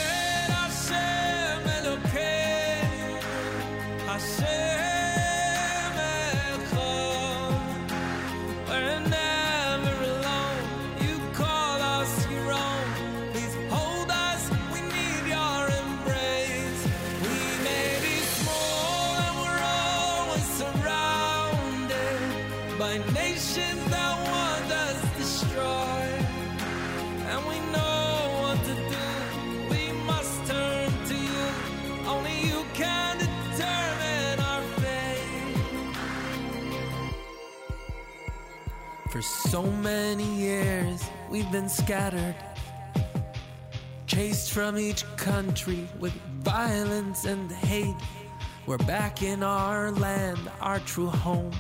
we've been scattered, chased from each country with violence and hate. We're back in our land, our true home.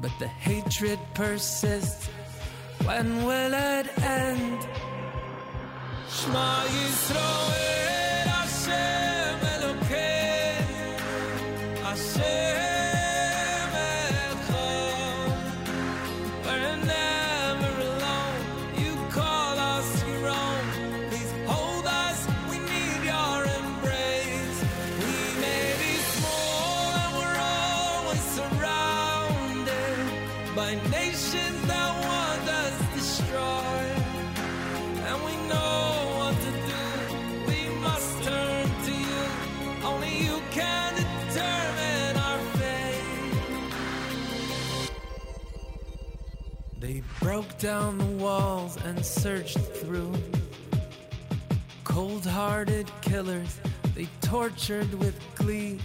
But the hatred persists. When will it end? Shema Yisrael. Broke down the walls and searched through. Cold hearted killers, they tortured with glee,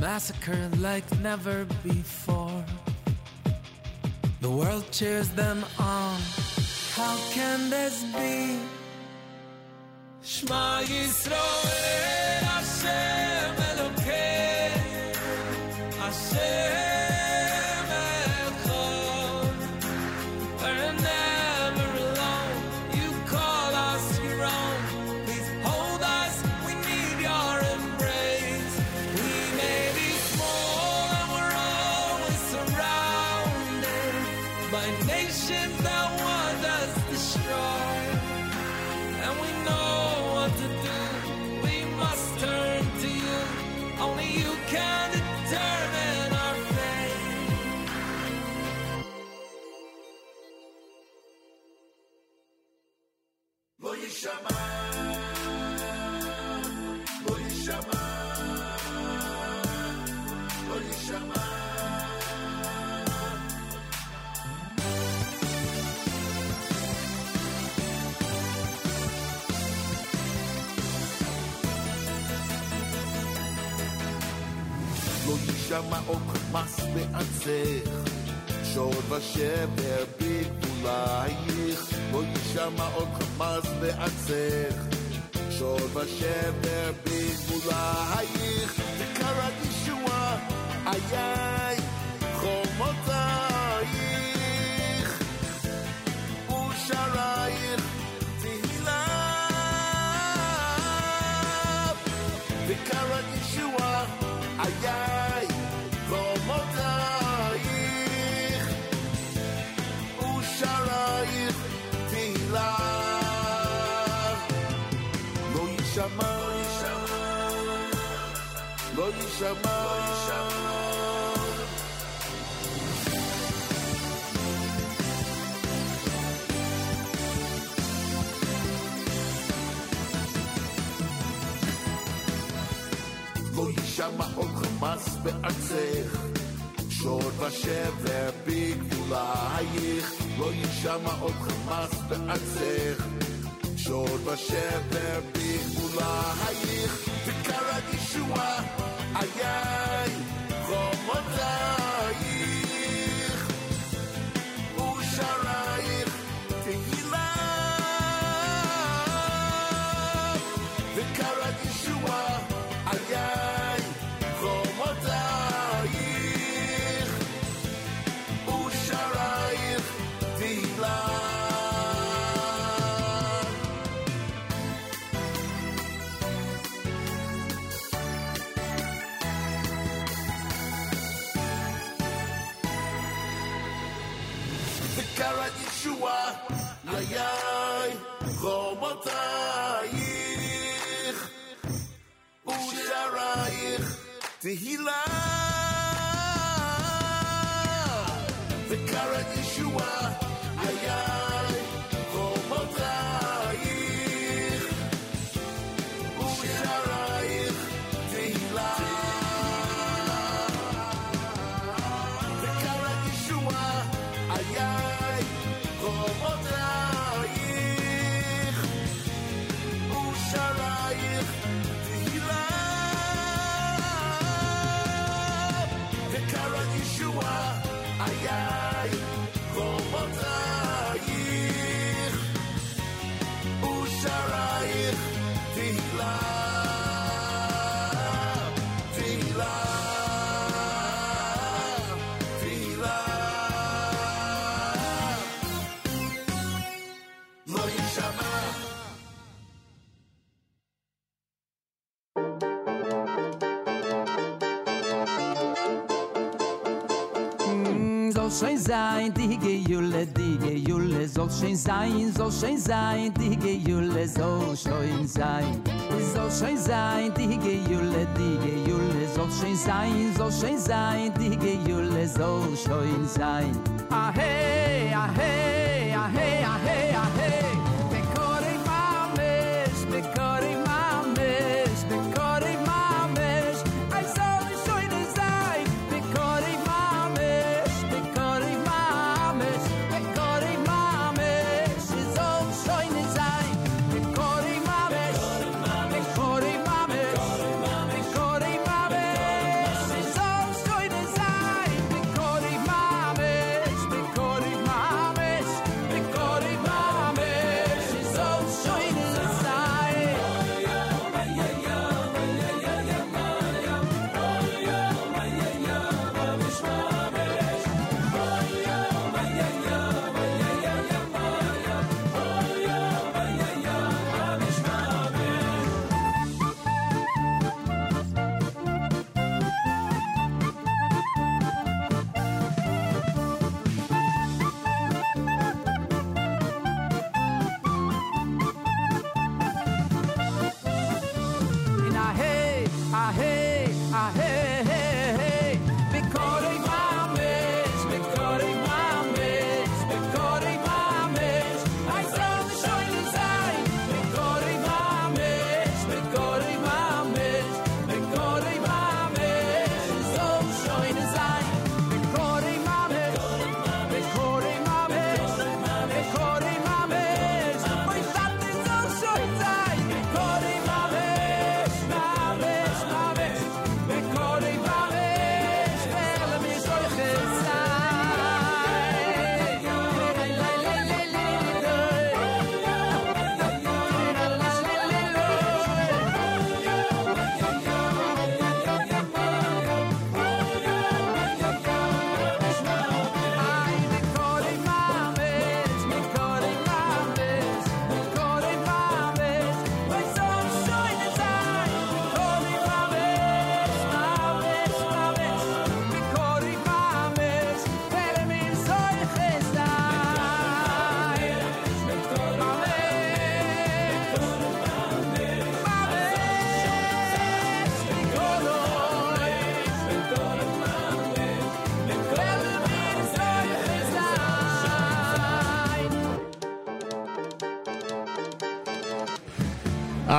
massacred like never before. The world cheers them on. How can this be? Shema Yisrael, Hashem Elokeinu, Hashem לא יישמע עוד חמס בעצך, שוד ושבר בגבולייך. לא יישמע עוד חמס בעצך, שוד ושבר בגבולייך. וקראת ישועה, איי, חומותייך, ושערייך בארצך, שוד ושבר בגבולייך. לא יישמע עוד חמס בארצך, שוד ושבר בגבולייך. וקראת ישועה, איי, Tehillah, the Kara Yeshua. Jule, die Jule soll schön sein, soll schön sein, die Jule soll schön sein. Soll schön sein, die Jule, die Jule soll schön sein, soll schön sein, die Jule soll schön sein. Ah hey, ah hey,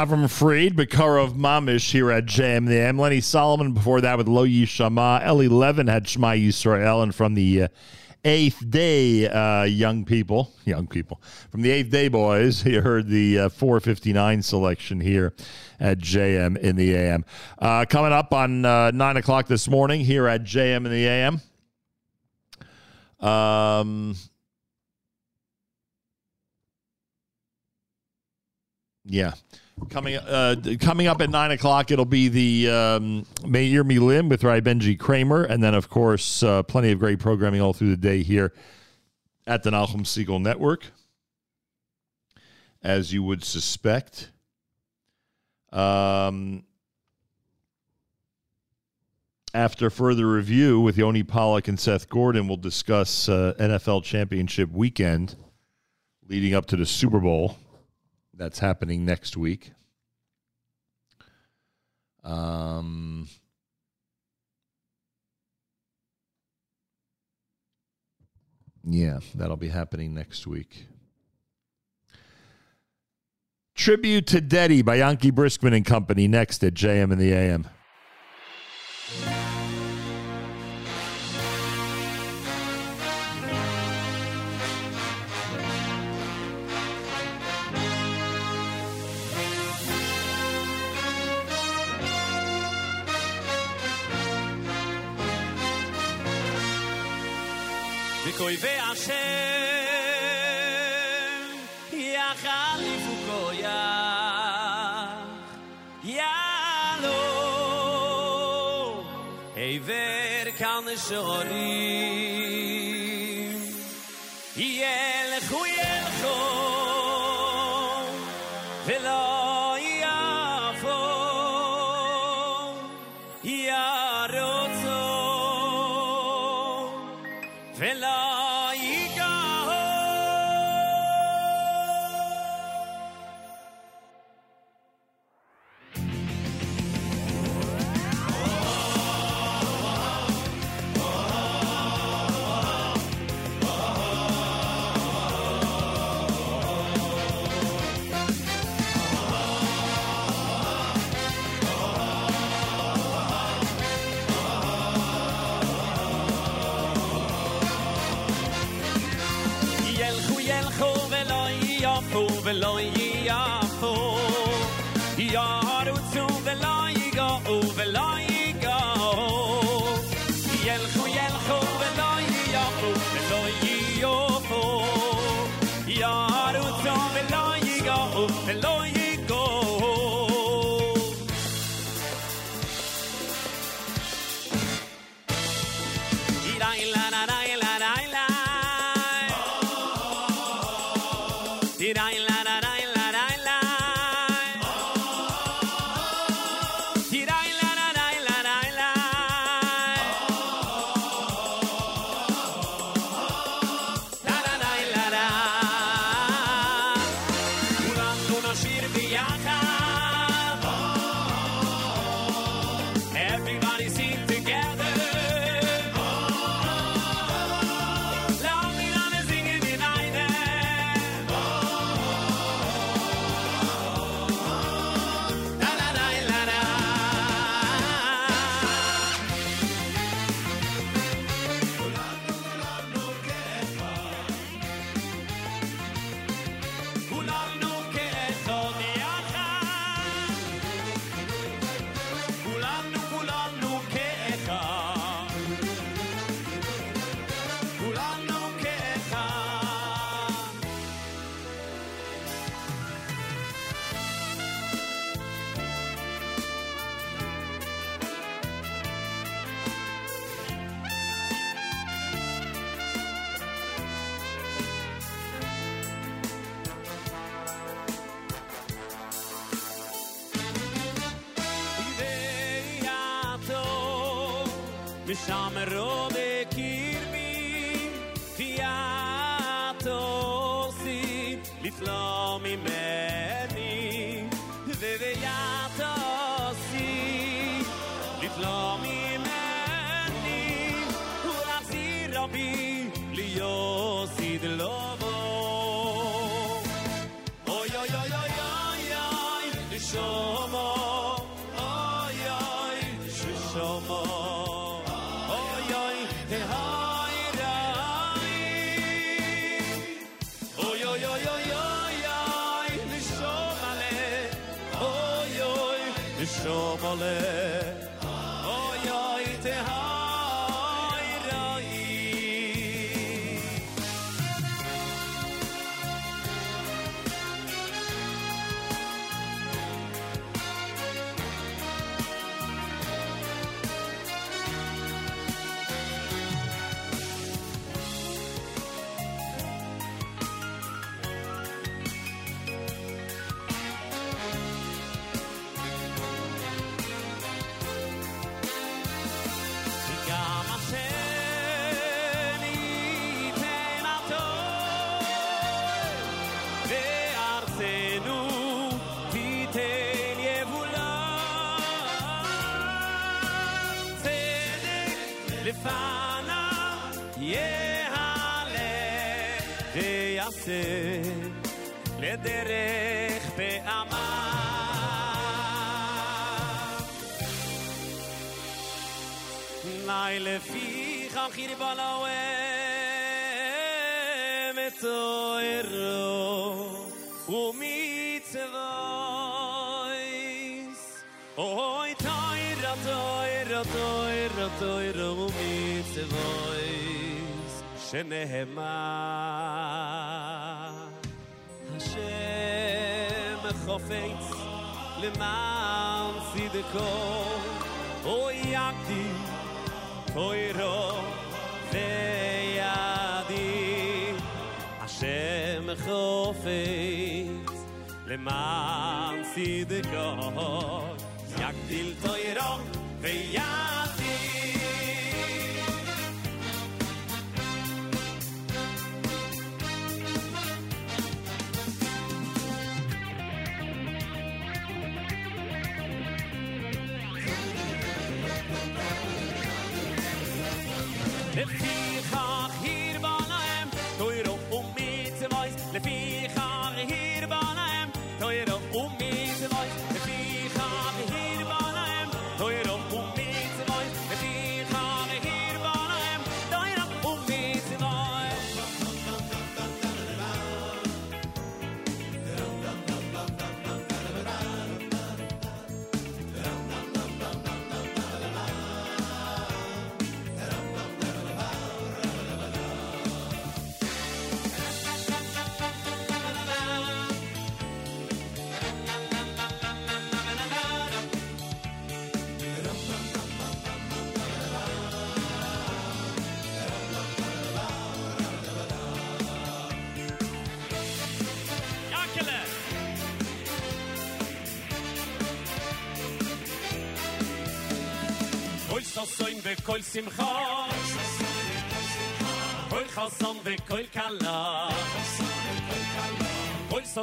Avram Fried, Bakarov Mamish here at JM the AM. Lenny Solomon before that with Lo Yishama. Ellie Levin had Shema Yisrael. And from the uh, Eighth Day uh, young people, young people, from the Eighth Day boys, (laughs) you heard the uh, 459 selection here at JM in the AM. Uh, coming up on uh, 9 o'clock this morning here at JM in the AM. Um, yeah. Coming uh, coming up at nine o'clock, it'll be the um, Me Milim with Rai Benji Kramer, and then of course uh, plenty of great programming all through the day here at the Nachum Segal Network, as you would suspect. Um, after further review with Yoni Pollock and Seth Gordon, we'll discuss uh, NFL Championship weekend leading up to the Super Bowl that's happening next week. Um, yeah, that'll be happening next week. Tribute to Deddy by Yankee Briskman and Company next at JM and the AM. וכויבי השם יחליפו כויח יאלו עבר כאן שורים am khiri balawe mit zoiro u mit zvois oi tayra tayra tayra tayra u mit zvois shenema hashem khofeitz lemam sidko oi yakti Toiro, חופץ למען man יגדיל תוירו god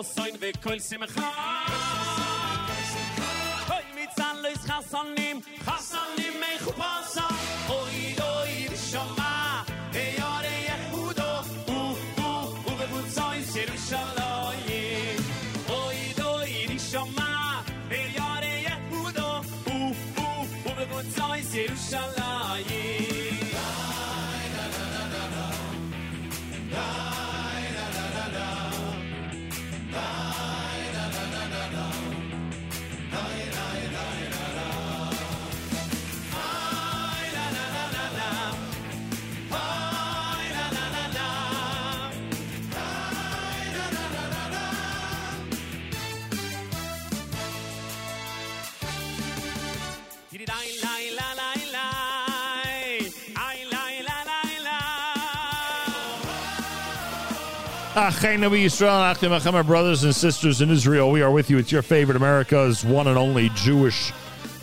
Kol sosoin ve kol simcha Kol Yisrael, brothers and sisters in Israel. We are with you. It's your favorite America's one and only Jewish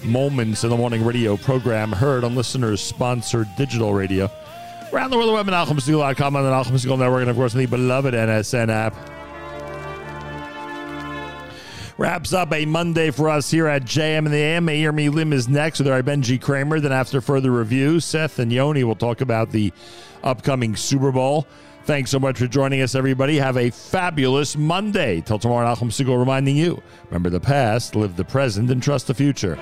Moments in the Morning radio program, heard on listeners sponsored digital radio. Around the world, the web at NachumSegal.com on the Nachum Segal Network, and of course, the beloved NSN app. Wraps up a Monday for us here at JM and the AM. Meir Milim is next with our Benji Kramer. Then, after further review, Seth and Yoni will talk about the upcoming Super Bowl. Thanks so much for joining us, everybody. Have a fabulous Monday. Till tomorrow, Nachum Segal reminding you remember the past, live the present, and trust the future.